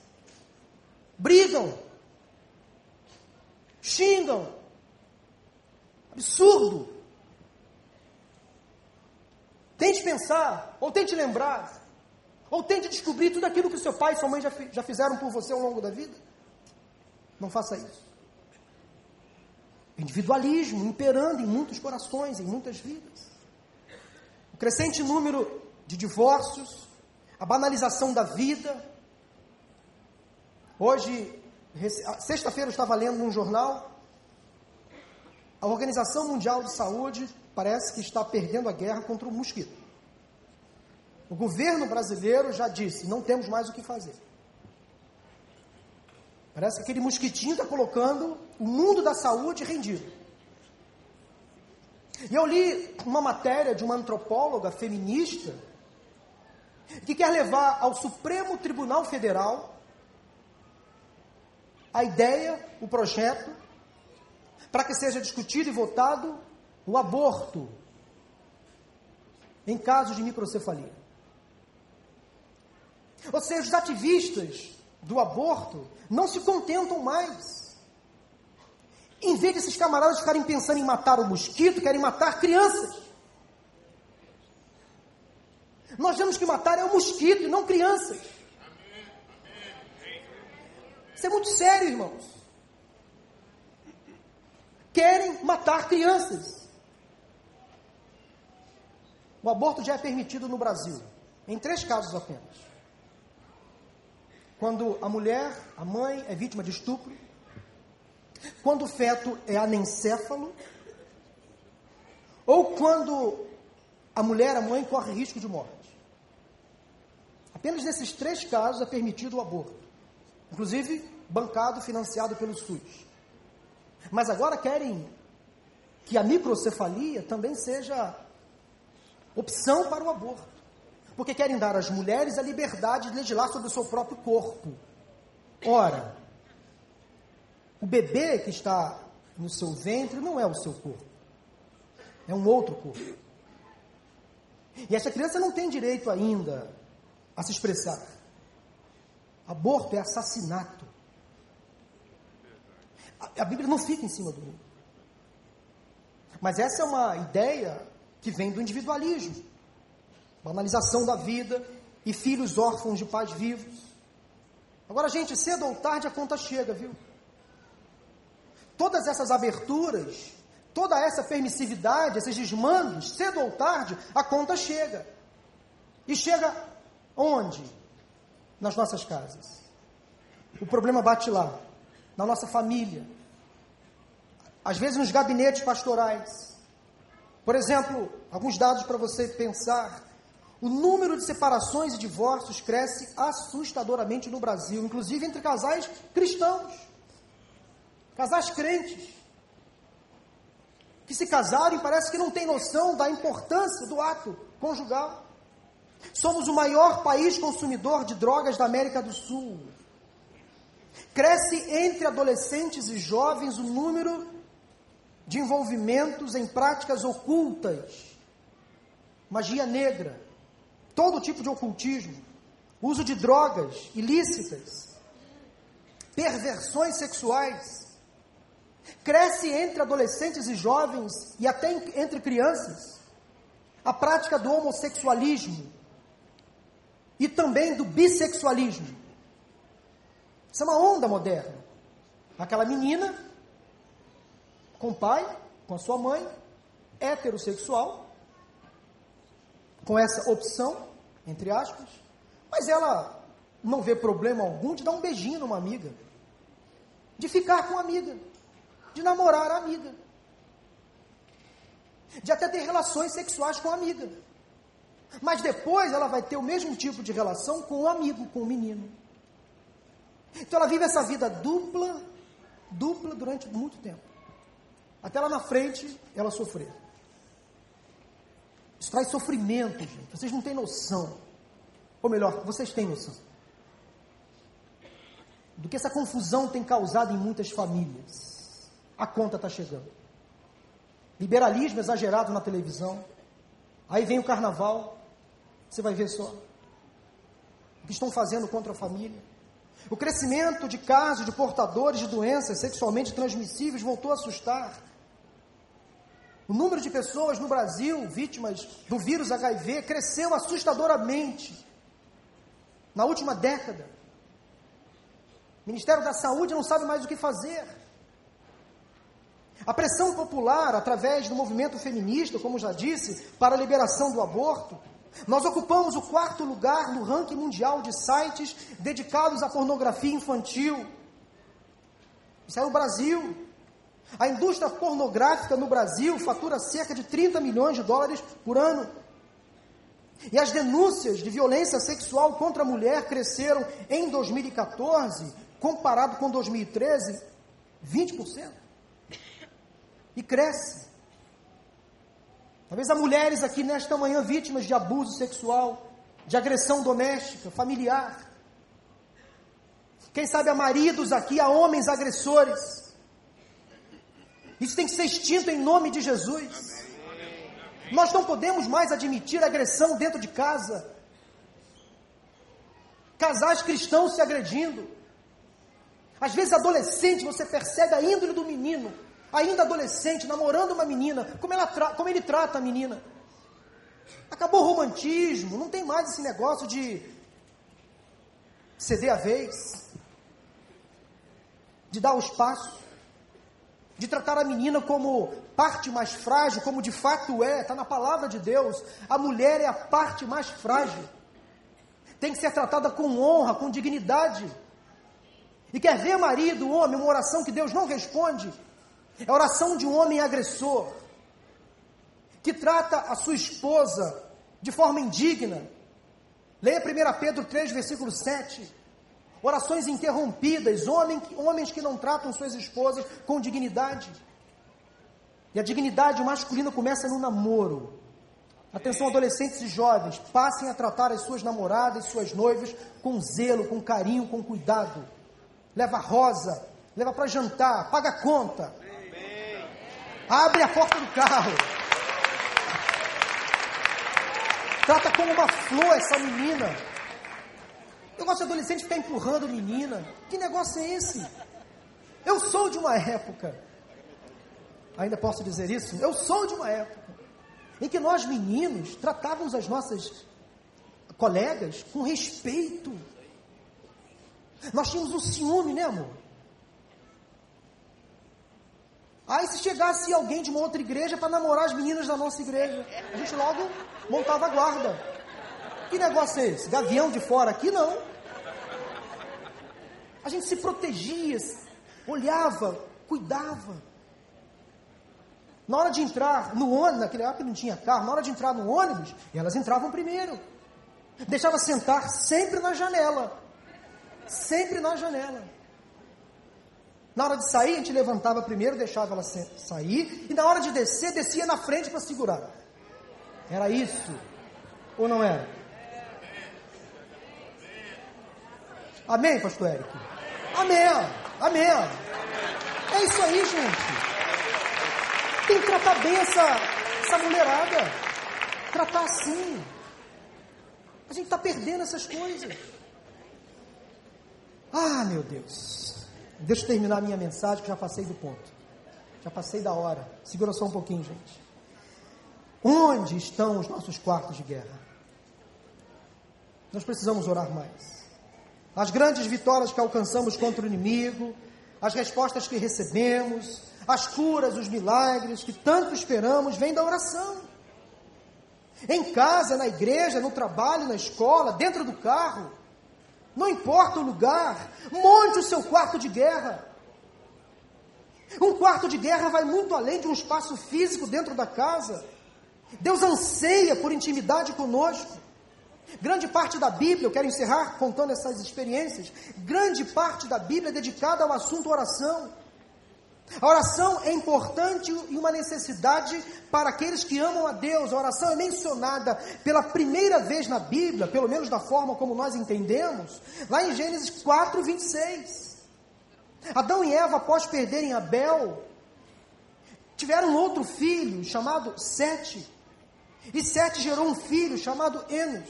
brigam, xingam. Absurdo. Tente pensar, ou tente lembrar, ou tente descobrir tudo aquilo que seu pai e sua mãe já, já fizeram por você ao longo da vida. Não faça isso. Individualismo imperando em muitos corações, em muitas vidas. O crescente número de divórcios, a banalização da vida. Hoje, sexta-feira, eu estava lendo num jornal. A Organização Mundial de Saúde parece que está perdendo a guerra contra o mosquito. O governo brasileiro já disse: não temos mais o que fazer. Parece que aquele mosquitinho está colocando o mundo da saúde rendido. E eu li uma matéria de uma antropóloga feminista que quer levar ao Supremo Tribunal Federal a ideia, o projeto, para que seja discutido e votado o aborto em casos de microcefalia. Ou seja, os ativistas do aborto não se contentam mais. Em vez desses camaradas ficarem pensando em matar o mosquito, querem matar crianças. Nós temos que matar é o mosquito e não crianças. Isso é muito sério, irmãos. Querem matar crianças. O aborto já é permitido no Brasil, em três casos apenas quando a mulher, a mãe, é vítima de estupro, quando o feto é anencéfalo, ou quando a mulher, a mãe, corre risco de morte. Apenas nesses três casos é permitido o aborto, inclusive bancado, financiado pelo SUS. Mas agora querem que a microcefalia também seja opção para o aborto porque querem dar às mulheres a liberdade de legislar sobre o seu próprio corpo. Ora, o bebê que está no seu ventre não é o seu corpo, é um outro corpo. E essa criança não tem direito ainda a se expressar. Aborto é assassinato. A, a Bíblia não fica em cima do muro. Mas essa é uma ideia que vem do individualismo banalização da vida e filhos órfãos de pais vivos. Agora, gente, cedo ou tarde a conta chega, viu? Todas essas aberturas, toda essa permissividade, esses desmandos, cedo ou tarde a conta chega. E chega onde? Nas nossas casas. O problema bate lá, na nossa família, às vezes nos gabinetes pastorais. Por exemplo, alguns dados para você pensar. O número de separações e divórcios cresce assustadoramente no Brasil, inclusive entre casais cristãos, casais crentes, que se casaram e parece que não têm noção da importância do ato conjugal. Somos o maior país consumidor de drogas da América do Sul. Cresce entre adolescentes e jovens o número de envolvimentos em práticas ocultas, magia negra, todo tipo de ocultismo, uso de drogas ilícitas, perversões sexuais. Cresce entre adolescentes e jovens e até entre crianças a prática do homossexualismo e também do bissexualismo. Isso é uma onda moderna. Aquela menina com pai, com a sua mãe, heterossexual, com essa opção, entre aspas, mas ela não vê problema algum de dar um beijinho numa amiga. de ficar com a amiga, de namorar a amiga, de até ter relações sexuais com a amiga. Mas depois ela vai ter o mesmo tipo de relação com o amigo, com o menino. Então ela vive essa vida dupla, dupla durante muito tempo. Até lá na frente ela sofrer. Isso traz sofrimento, gente. Vocês não têm noção. Ou melhor, vocês têm noção. Do que essa confusão tem causado em muitas famílias. A conta está chegando. Liberalismo exagerado na televisão. Aí vem o carnaval. Você vai ver só. O que estão fazendo contra a família. O crescimento de casos de portadores de doenças sexualmente transmissíveis voltou a assustar. O número de pessoas no Brasil vítimas do vírus HIV cresceu assustadoramente na última década. O Ministério da Saúde não sabe mais o que fazer. A pressão popular, através do movimento feminista, como já disse, para a liberação do aborto, nós ocupamos o quarto lugar no ranking mundial de sites dedicados à pornografia infantil. Isso é o Brasil. A indústria pornográfica no Brasil fatura cerca de 30 milhões de dólares por ano. E as denúncias de violência sexual contra a mulher cresceram em 2014, comparado com 2013, 20%. E cresce. Talvez há mulheres aqui nesta manhã vítimas de abuso sexual, de agressão doméstica, familiar. Quem sabe há maridos aqui, há homens agressores. Isso tem que ser extinto em nome de Jesus. Nós não podemos mais admitir agressão dentro de casa. Casais cristãos se agredindo. Às vezes, adolescente, você percebe a índole do menino, ainda adolescente, namorando uma menina, como, ela como ele trata a menina. Acabou o romantismo, não tem mais esse negócio de ceder a vez, de dar o espaço de tratar a menina como parte mais frágil, como de fato é, está na palavra de Deus. A mulher é a parte mais frágil. Tem que ser tratada com honra, com dignidade. E quer ver, marido, homem, uma oração que Deus não responde? É a oração de um homem agressor, que trata a sua esposa de forma indigna. Leia 1 Pedro 3, versículo 7 orações interrompidas, homens, homens que não tratam suas esposas com dignidade. E a dignidade masculina começa no namoro. Atenção, adolescentes e jovens, passem a tratar as suas namoradas, suas noivas com zelo, com carinho, com cuidado. Leva rosa, leva para jantar, paga a conta. Abre a porta do carro. Trata como uma flor essa menina. Gosto de adolescente ficar empurrando menina. Que negócio é esse? Eu sou de uma época, ainda posso dizer isso? Eu sou de uma época em que nós meninos tratávamos as nossas colegas com respeito. Nós tínhamos um ciúme, né, amor? Aí se chegasse alguém de uma outra igreja para namorar as meninas da nossa igreja, a gente logo montava a guarda. Que negócio é esse? Gavião de fora aqui não. A gente se protegia, olhava, cuidava. Na hora de entrar no ônibus, naquela época não tinha carro, na hora de entrar no ônibus, elas entravam primeiro. Deixava sentar sempre na janela. Sempre na janela. Na hora de sair, a gente levantava primeiro, deixava ela sair, e na hora de descer, descia na frente para segurar. Era isso. Ou não era? Amém, pastor Eric? Amém, amém. É isso aí, gente. Tem que tratar bem essa, essa mulherada. Tratar assim. A gente está perdendo essas coisas. Ah, meu Deus. Deixa eu terminar a minha mensagem, que já passei do ponto. Já passei da hora. Segura só um pouquinho, gente. Onde estão os nossos quartos de guerra? Nós precisamos orar mais as grandes vitórias que alcançamos contra o inimigo, as respostas que recebemos, as curas, os milagres que tanto esperamos, vêm da oração. Em casa, na igreja, no trabalho, na escola, dentro do carro, não importa o lugar, monte o seu quarto de guerra. Um quarto de guerra vai muito além de um espaço físico dentro da casa. Deus anseia por intimidade conosco. Grande parte da Bíblia, eu quero encerrar contando essas experiências. Grande parte da Bíblia é dedicada ao assunto oração. A oração é importante e uma necessidade para aqueles que amam a Deus. A oração é mencionada pela primeira vez na Bíblia, pelo menos da forma como nós entendemos, lá em Gênesis 4, 26. Adão e Eva, após perderem Abel, tiveram outro filho chamado Sete. E Sete gerou um filho chamado Enos.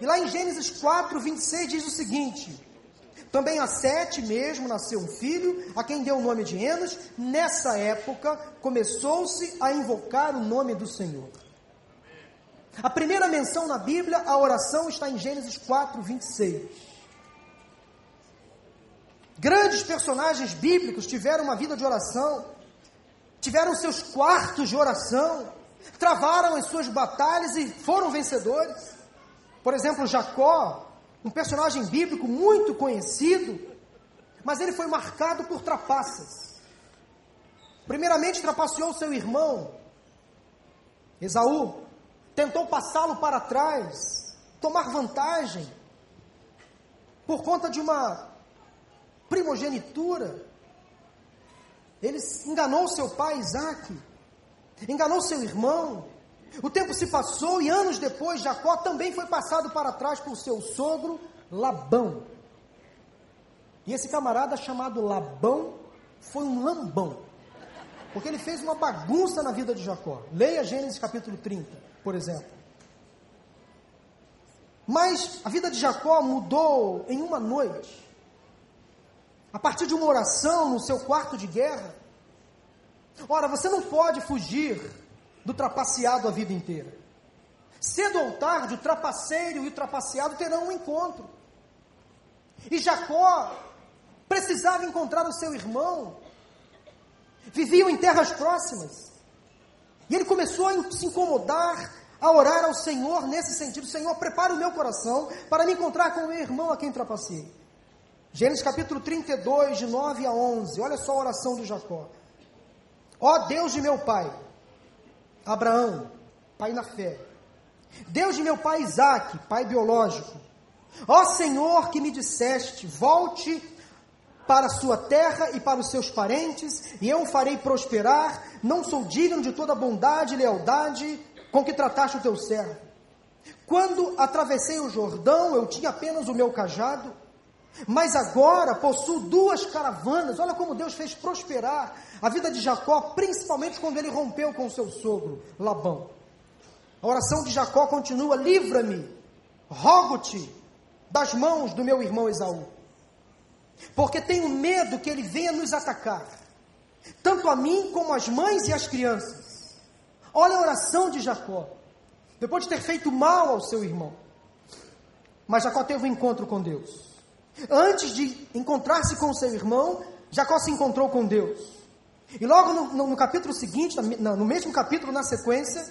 E lá em Gênesis 4, 26 diz o seguinte: Também a Sete mesmo nasceu um filho, a quem deu o nome de Enos. Nessa época começou-se a invocar o nome do Senhor. A primeira menção na Bíblia, a oração está em Gênesis 4, 26. Grandes personagens bíblicos tiveram uma vida de oração, tiveram seus quartos de oração, travaram as suas batalhas e foram vencedores. Por exemplo, Jacó, um personagem bíblico muito conhecido, mas ele foi marcado por trapaças. Primeiramente, trapaceou seu irmão, Esaú, tentou passá-lo para trás, tomar vantagem, por conta de uma primogenitura. Ele enganou seu pai Isaac, enganou seu irmão. O tempo se passou e anos depois Jacó também foi passado para trás por seu sogro Labão. E esse camarada chamado Labão foi um lambão, porque ele fez uma bagunça na vida de Jacó. Leia Gênesis capítulo 30, por exemplo. Mas a vida de Jacó mudou em uma noite a partir de uma oração no seu quarto de guerra. Ora, você não pode fugir do trapaceado a vida inteira. Cedo ou tarde, o trapaceiro e o trapaceado terão um encontro. E Jacó precisava encontrar o seu irmão. Viviam em terras próximas. E ele começou a se incomodar, a orar ao Senhor nesse sentido: Senhor, prepara o meu coração para me encontrar com o meu irmão a quem trapacei. Gênesis capítulo 32, de 9 a 11. Olha só a oração de Jacó. Ó Deus de meu pai, Abraão, pai na fé. Deus de meu pai Isaac, pai biológico. Ó Senhor que me disseste, volte para a sua terra e para os seus parentes, e eu o farei prosperar. Não sou digno de toda bondade e lealdade com que trataste o teu servo. Quando atravessei o Jordão, eu tinha apenas o meu cajado mas agora possuo duas caravanas. Olha como Deus fez prosperar a vida de Jacó, principalmente quando ele rompeu com seu sogro, Labão. A oração de Jacó continua: livra-me, rogo-te das mãos do meu irmão Esaú, porque tenho medo que ele venha nos atacar, tanto a mim como as mães e as crianças. Olha a oração de Jacó, depois de ter feito mal ao seu irmão. Mas Jacó teve um encontro com Deus. Antes de encontrar-se com seu irmão, Jacó se encontrou com Deus. E logo no, no, no capítulo seguinte, no, no mesmo capítulo, na sequência,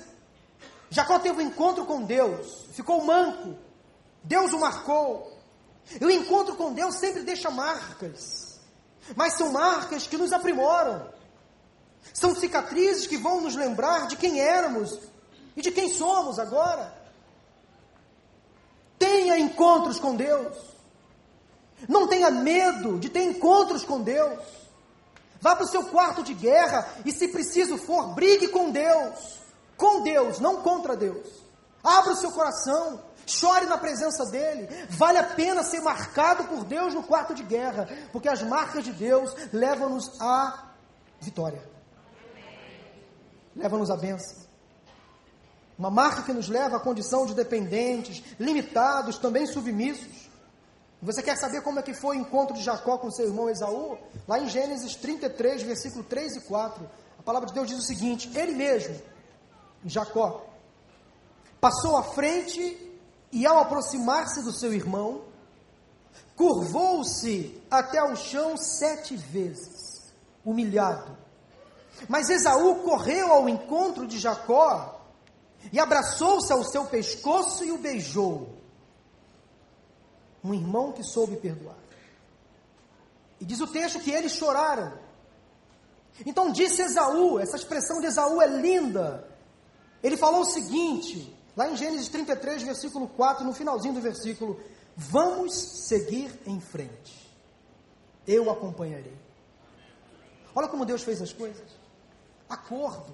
Jacó teve um encontro com Deus, ficou manco. Deus o marcou. E o encontro com Deus sempre deixa marcas, mas são marcas que nos aprimoram. São cicatrizes que vão nos lembrar de quem éramos e de quem somos agora. Tenha encontros com Deus. Não tenha medo de ter encontros com Deus. Vá para o seu quarto de guerra e, se preciso for, brigue com Deus. Com Deus, não contra Deus. Abra o seu coração, chore na presença dEle. Vale a pena ser marcado por Deus no quarto de guerra, porque as marcas de Deus levam-nos à vitória, levam-nos à bênção. Uma marca que nos leva à condição de dependentes, limitados, também submissos. Você quer saber como é que foi o encontro de Jacó com seu irmão Esaú? Lá em Gênesis 33, versículo 3 e 4, a palavra de Deus diz o seguinte: Ele mesmo, Jacó, passou à frente e ao aproximar-se do seu irmão, curvou-se até ao chão sete vezes, humilhado. Mas Esaú correu ao encontro de Jacó e abraçou-se ao seu pescoço e o beijou um irmão que soube perdoar. E diz o texto que eles choraram. Então disse Esaú, essa expressão de Esaú é linda. Ele falou o seguinte, lá em Gênesis 33, versículo 4, no finalzinho do versículo: Vamos seguir em frente. Eu acompanharei. Olha como Deus fez as coisas: acordo,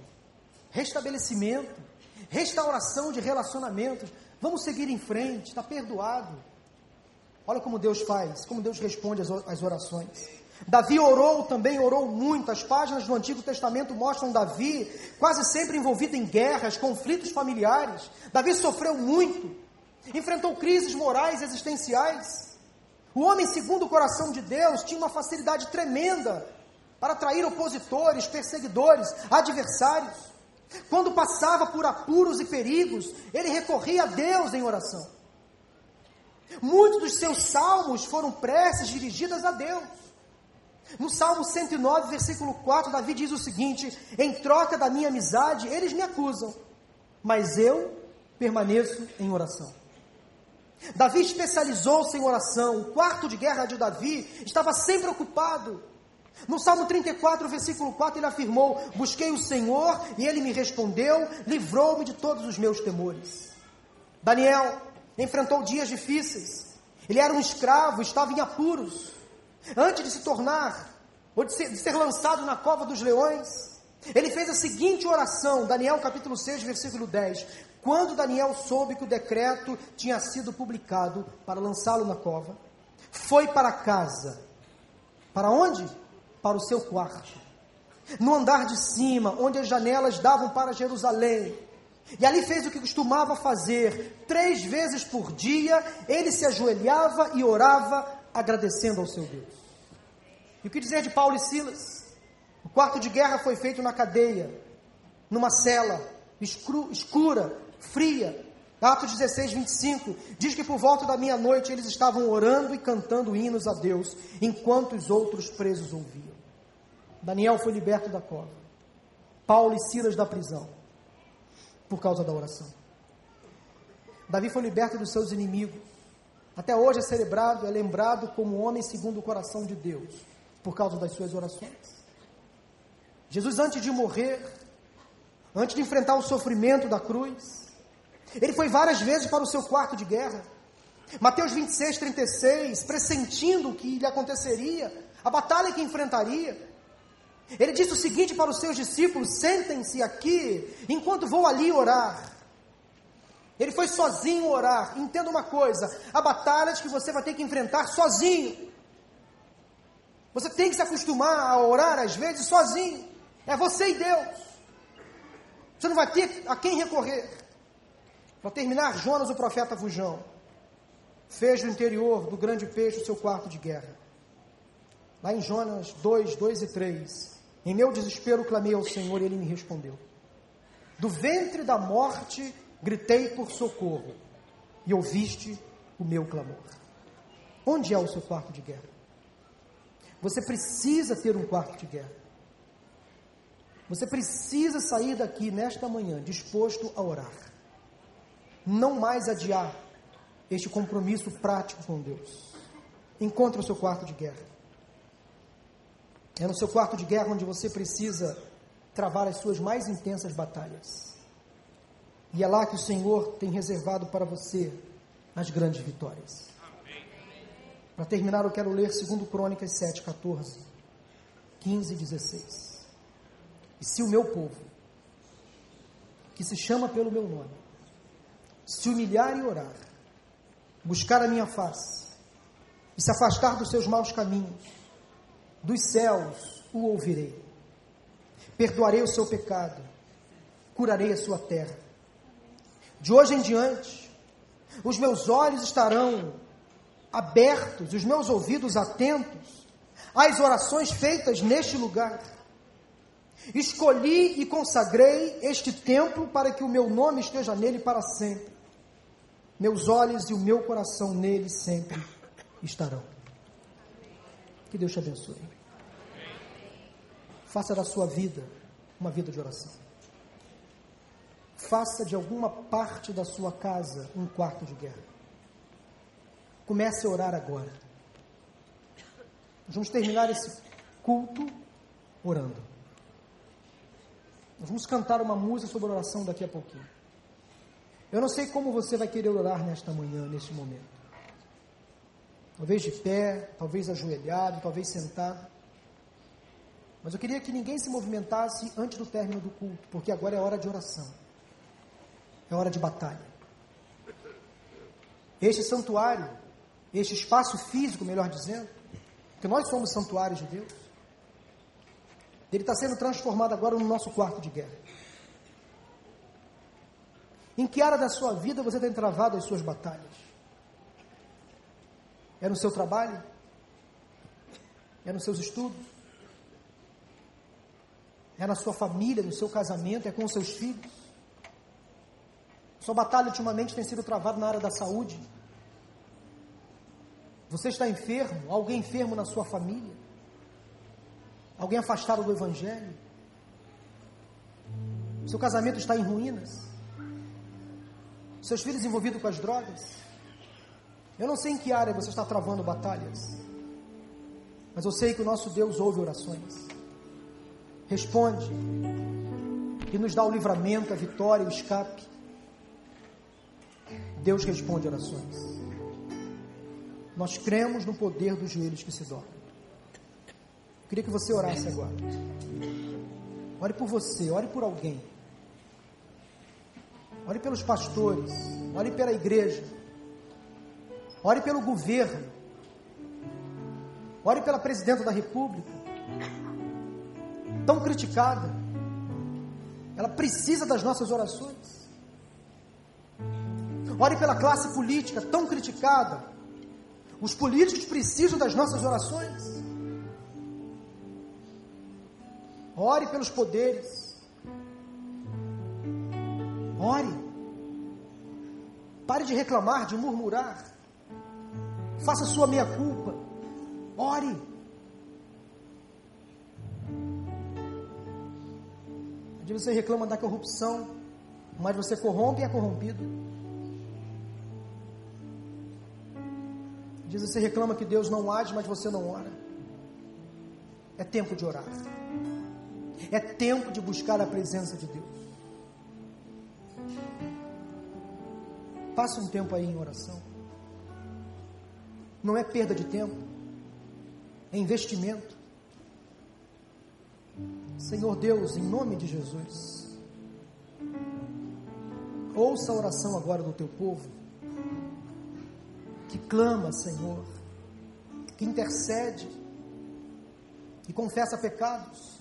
restabelecimento, restauração de relacionamentos. Vamos seguir em frente, está perdoado. Olha como Deus faz, como Deus responde às orações. Davi orou também, orou muito. As páginas do Antigo Testamento mostram Davi quase sempre envolvido em guerras, conflitos familiares. Davi sofreu muito, enfrentou crises morais existenciais. O homem, segundo o coração de Deus, tinha uma facilidade tremenda para atrair opositores, perseguidores, adversários. Quando passava por apuros e perigos, ele recorria a Deus em oração. Muitos dos seus salmos foram preces dirigidas a Deus. No Salmo 109, versículo 4, Davi diz o seguinte: Em troca da minha amizade, eles me acusam, mas eu permaneço em oração. Davi especializou-se em oração. O quarto de guerra de Davi estava sempre ocupado. No Salmo 34, versículo 4, ele afirmou: Busquei o Senhor e ele me respondeu, livrou-me de todos os meus temores. Daniel enfrentou dias difíceis. Ele era um escravo, estava em apuros. Antes de se tornar, ou de ser, de ser lançado na cova dos leões, ele fez a seguinte oração, Daniel capítulo 6, versículo 10. Quando Daniel soube que o decreto tinha sido publicado para lançá-lo na cova, foi para casa. Para onde? Para o seu quarto. No andar de cima, onde as janelas davam para Jerusalém. E ali fez o que costumava fazer. Três vezes por dia, ele se ajoelhava e orava agradecendo ao seu Deus. E o que dizer de Paulo e Silas? O quarto de guerra foi feito na cadeia, numa cela escuro, escura, fria. Atos 16, 25, diz que por volta da meia-noite eles estavam orando e cantando hinos a Deus, enquanto os outros presos ouviam. Daniel foi liberto da cova. Paulo e Silas da prisão, por causa da oração. Davi foi liberto dos seus inimigos. Até hoje é celebrado, é lembrado como homem segundo o coração de Deus, por causa das suas orações. Jesus, antes de morrer, antes de enfrentar o sofrimento da cruz, ele foi várias vezes para o seu quarto de guerra. Mateus 26, 36, pressentindo o que lhe aconteceria, a batalha que enfrentaria. Ele disse o seguinte para os seus discípulos: sentem-se aqui, enquanto vou ali orar. Ele foi sozinho orar. Entenda uma coisa: há batalhas que você vai ter que enfrentar sozinho. Você tem que se acostumar a orar, às vezes, sozinho. É você e Deus. Você não vai ter a quem recorrer. Para terminar, Jonas, o profeta Fujão, fez do interior do grande peixe o seu quarto de guerra. Lá em Jonas 2, 2 e 3. Em meu desespero clamei ao Senhor e ele me respondeu. Do ventre da morte Gritei por socorro e ouviste o meu clamor. Onde é o seu quarto de guerra? Você precisa ter um quarto de guerra. Você precisa sair daqui nesta manhã disposto a orar. Não mais adiar este compromisso prático com Deus. Encontre o seu quarto de guerra. É no seu quarto de guerra onde você precisa travar as suas mais intensas batalhas. E é lá que o Senhor tem reservado para você as grandes vitórias. Para terminar, eu quero ler 2 Crônicas 7, 14, 15 e 16. E se o meu povo, que se chama pelo meu nome, se humilhar e orar, buscar a minha face, e se afastar dos seus maus caminhos, dos céus o ouvirei, perdoarei o seu pecado, curarei a sua terra de hoje em diante, os meus olhos estarão abertos, os meus ouvidos atentos às orações feitas neste lugar. Escolhi e consagrei este templo para que o meu nome esteja nele para sempre. Meus olhos e o meu coração nele sempre estarão. Que Deus te abençoe. Faça da sua vida uma vida de oração. Faça de alguma parte da sua casa um quarto de guerra. Comece a orar agora. Vamos terminar esse culto orando. Nós vamos cantar uma música sobre oração daqui a pouquinho. Eu não sei como você vai querer orar nesta manhã, neste momento. Talvez de pé, talvez ajoelhado, talvez sentado. Mas eu queria que ninguém se movimentasse antes do término do culto, porque agora é hora de oração. É hora de batalha. Este santuário, este espaço físico, melhor dizendo, que nós somos santuários de Deus, ele está sendo transformado agora no nosso quarto de guerra. Em que área da sua vida você tem travado as suas batalhas? É no seu trabalho? É nos seus estudos? É na sua família, no seu casamento? É com os seus filhos? Sua batalha ultimamente tem sido travada na área da saúde? Você está enfermo? Alguém enfermo na sua família? Alguém afastado do Evangelho? Seu casamento está em ruínas? Seus filhos envolvidos com as drogas? Eu não sei em que área você está travando batalhas, mas eu sei que o nosso Deus ouve orações, responde e nos dá o livramento, a vitória, o escape. Deus responde orações. Nós cremos no poder dos joelhos que se dobram. Queria que você orasse agora. Ore por você, ore por alguém. Ore pelos pastores, ore pela igreja. Ore pelo governo. Ore pela presidenta da República. Tão criticada. Ela precisa das nossas orações. Ore pela classe política, tão criticada. Os políticos precisam das nossas orações. Ore pelos poderes. Ore. Pare de reclamar, de murmurar. Faça sua meia-culpa. Ore. De você reclama da corrupção, mas você corrompe e é corrompido. Diz você reclama que Deus não age, mas você não ora. É tempo de orar. É tempo de buscar a presença de Deus. Passe um tempo aí em oração. Não é perda de tempo, é investimento. Senhor Deus, em nome de Jesus, ouça a oração agora do teu povo, que clama, Senhor, que intercede, que confessa pecados,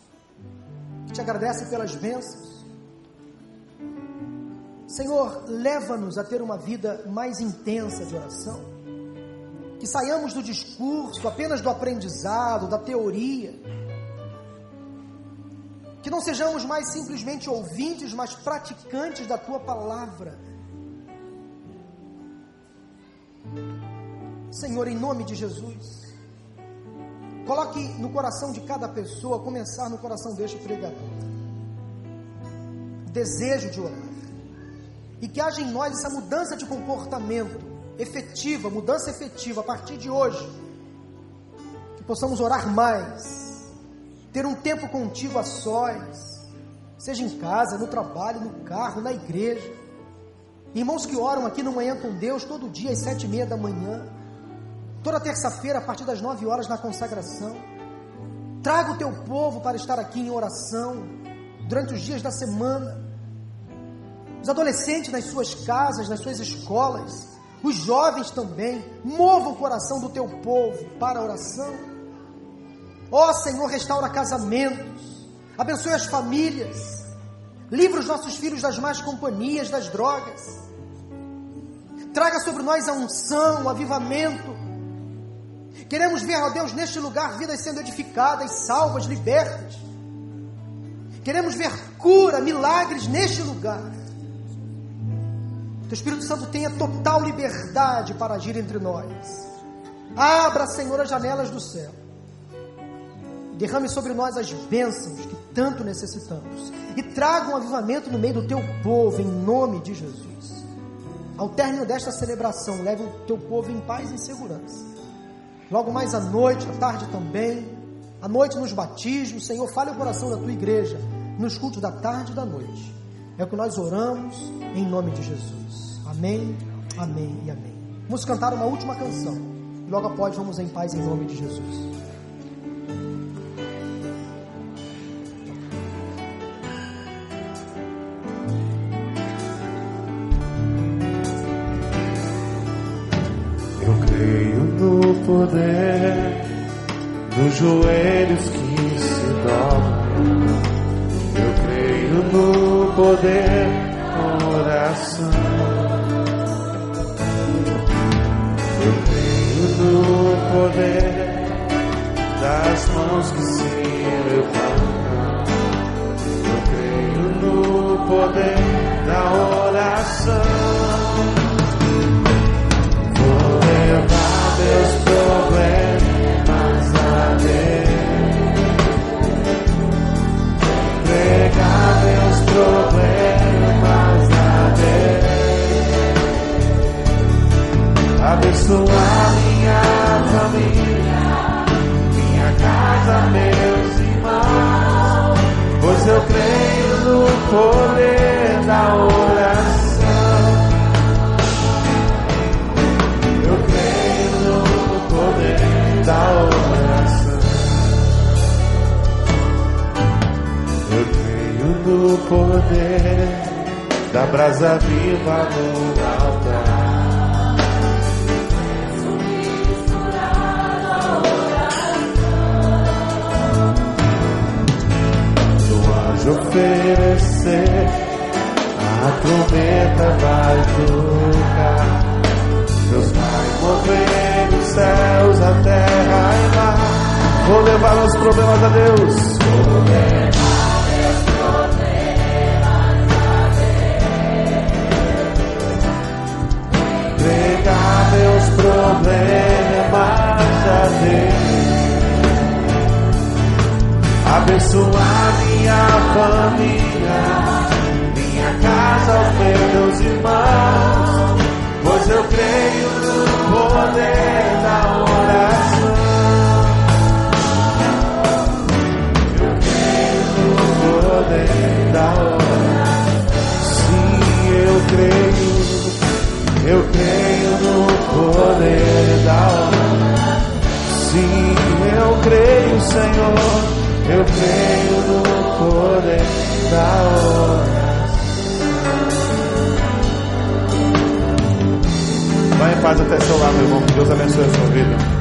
te agradece pelas bênçãos. Senhor, leva-nos a ter uma vida mais intensa de oração. Que saiamos do discurso, apenas do aprendizado, da teoria. Que não sejamos mais simplesmente ouvintes, mas praticantes da tua palavra. Senhor, em nome de Jesus, Coloque no coração de cada pessoa, começar no coração deste pregador. Desejo de orar. E que haja em nós essa mudança de comportamento efetiva, mudança efetiva a partir de hoje. Que possamos orar mais. Ter um tempo contigo a sós. Seja em casa, no trabalho, no carro, na igreja. Irmãos que oram aqui no Manhã com Deus todo dia às sete e meia da manhã toda terça-feira, a partir das nove horas, na consagração. Traga o teu povo para estar aqui em oração, durante os dias da semana. Os adolescentes nas suas casas, nas suas escolas, os jovens também, mova o coração do teu povo para a oração. Ó Senhor, restaura casamentos, abençoe as famílias, livra os nossos filhos das más companhias, das drogas. Traga sobre nós a unção, o avivamento, Queremos ver, ó Deus, neste lugar vidas sendo edificadas, salvas, libertas. Queremos ver cura, milagres neste lugar. Que o Espírito Santo tenha total liberdade para agir entre nós. Abra, Senhor, as janelas do céu. Derrame sobre nós as bênçãos que tanto necessitamos. E traga um avivamento no meio do teu povo, em nome de Jesus. Ao término desta celebração, leve o teu povo em paz e segurança Logo mais à noite, à tarde também, à noite nos batismos, Senhor, fale o coração da tua igreja, nos cultos da tarde e da noite. É o que nós oramos em nome de Jesus. Amém, amém e amém. Vamos cantar uma última canção. Logo após, vamos em paz em nome de Jesus.
poder dos joelhos que poder da oração. Eu creio no poder das mãos que se levantam. Eu creio no poder abençoar minha família, minha casa, meus irmãos, pois eu creio no poder da oração. Eu creio no poder da oração. Eu creio no poder da brasa viva no altar. Oferecer, a trombeta vai tocar. Deus vai mover os céus, a terra e mar. Vou levar os problemas a Deus. Vou levar. Entregar meus problemas a Deus abençoar minha família, minha casa, os meus irmãos, pois eu creio no poder da oração. Eu creio no poder da oração. Sim, eu creio, eu creio no poder da oração. Sim, eu creio, Senhor. Eu creio no poder da oração. Vai em paz até seu lado, irmão. Que Deus abençoe a sua vida.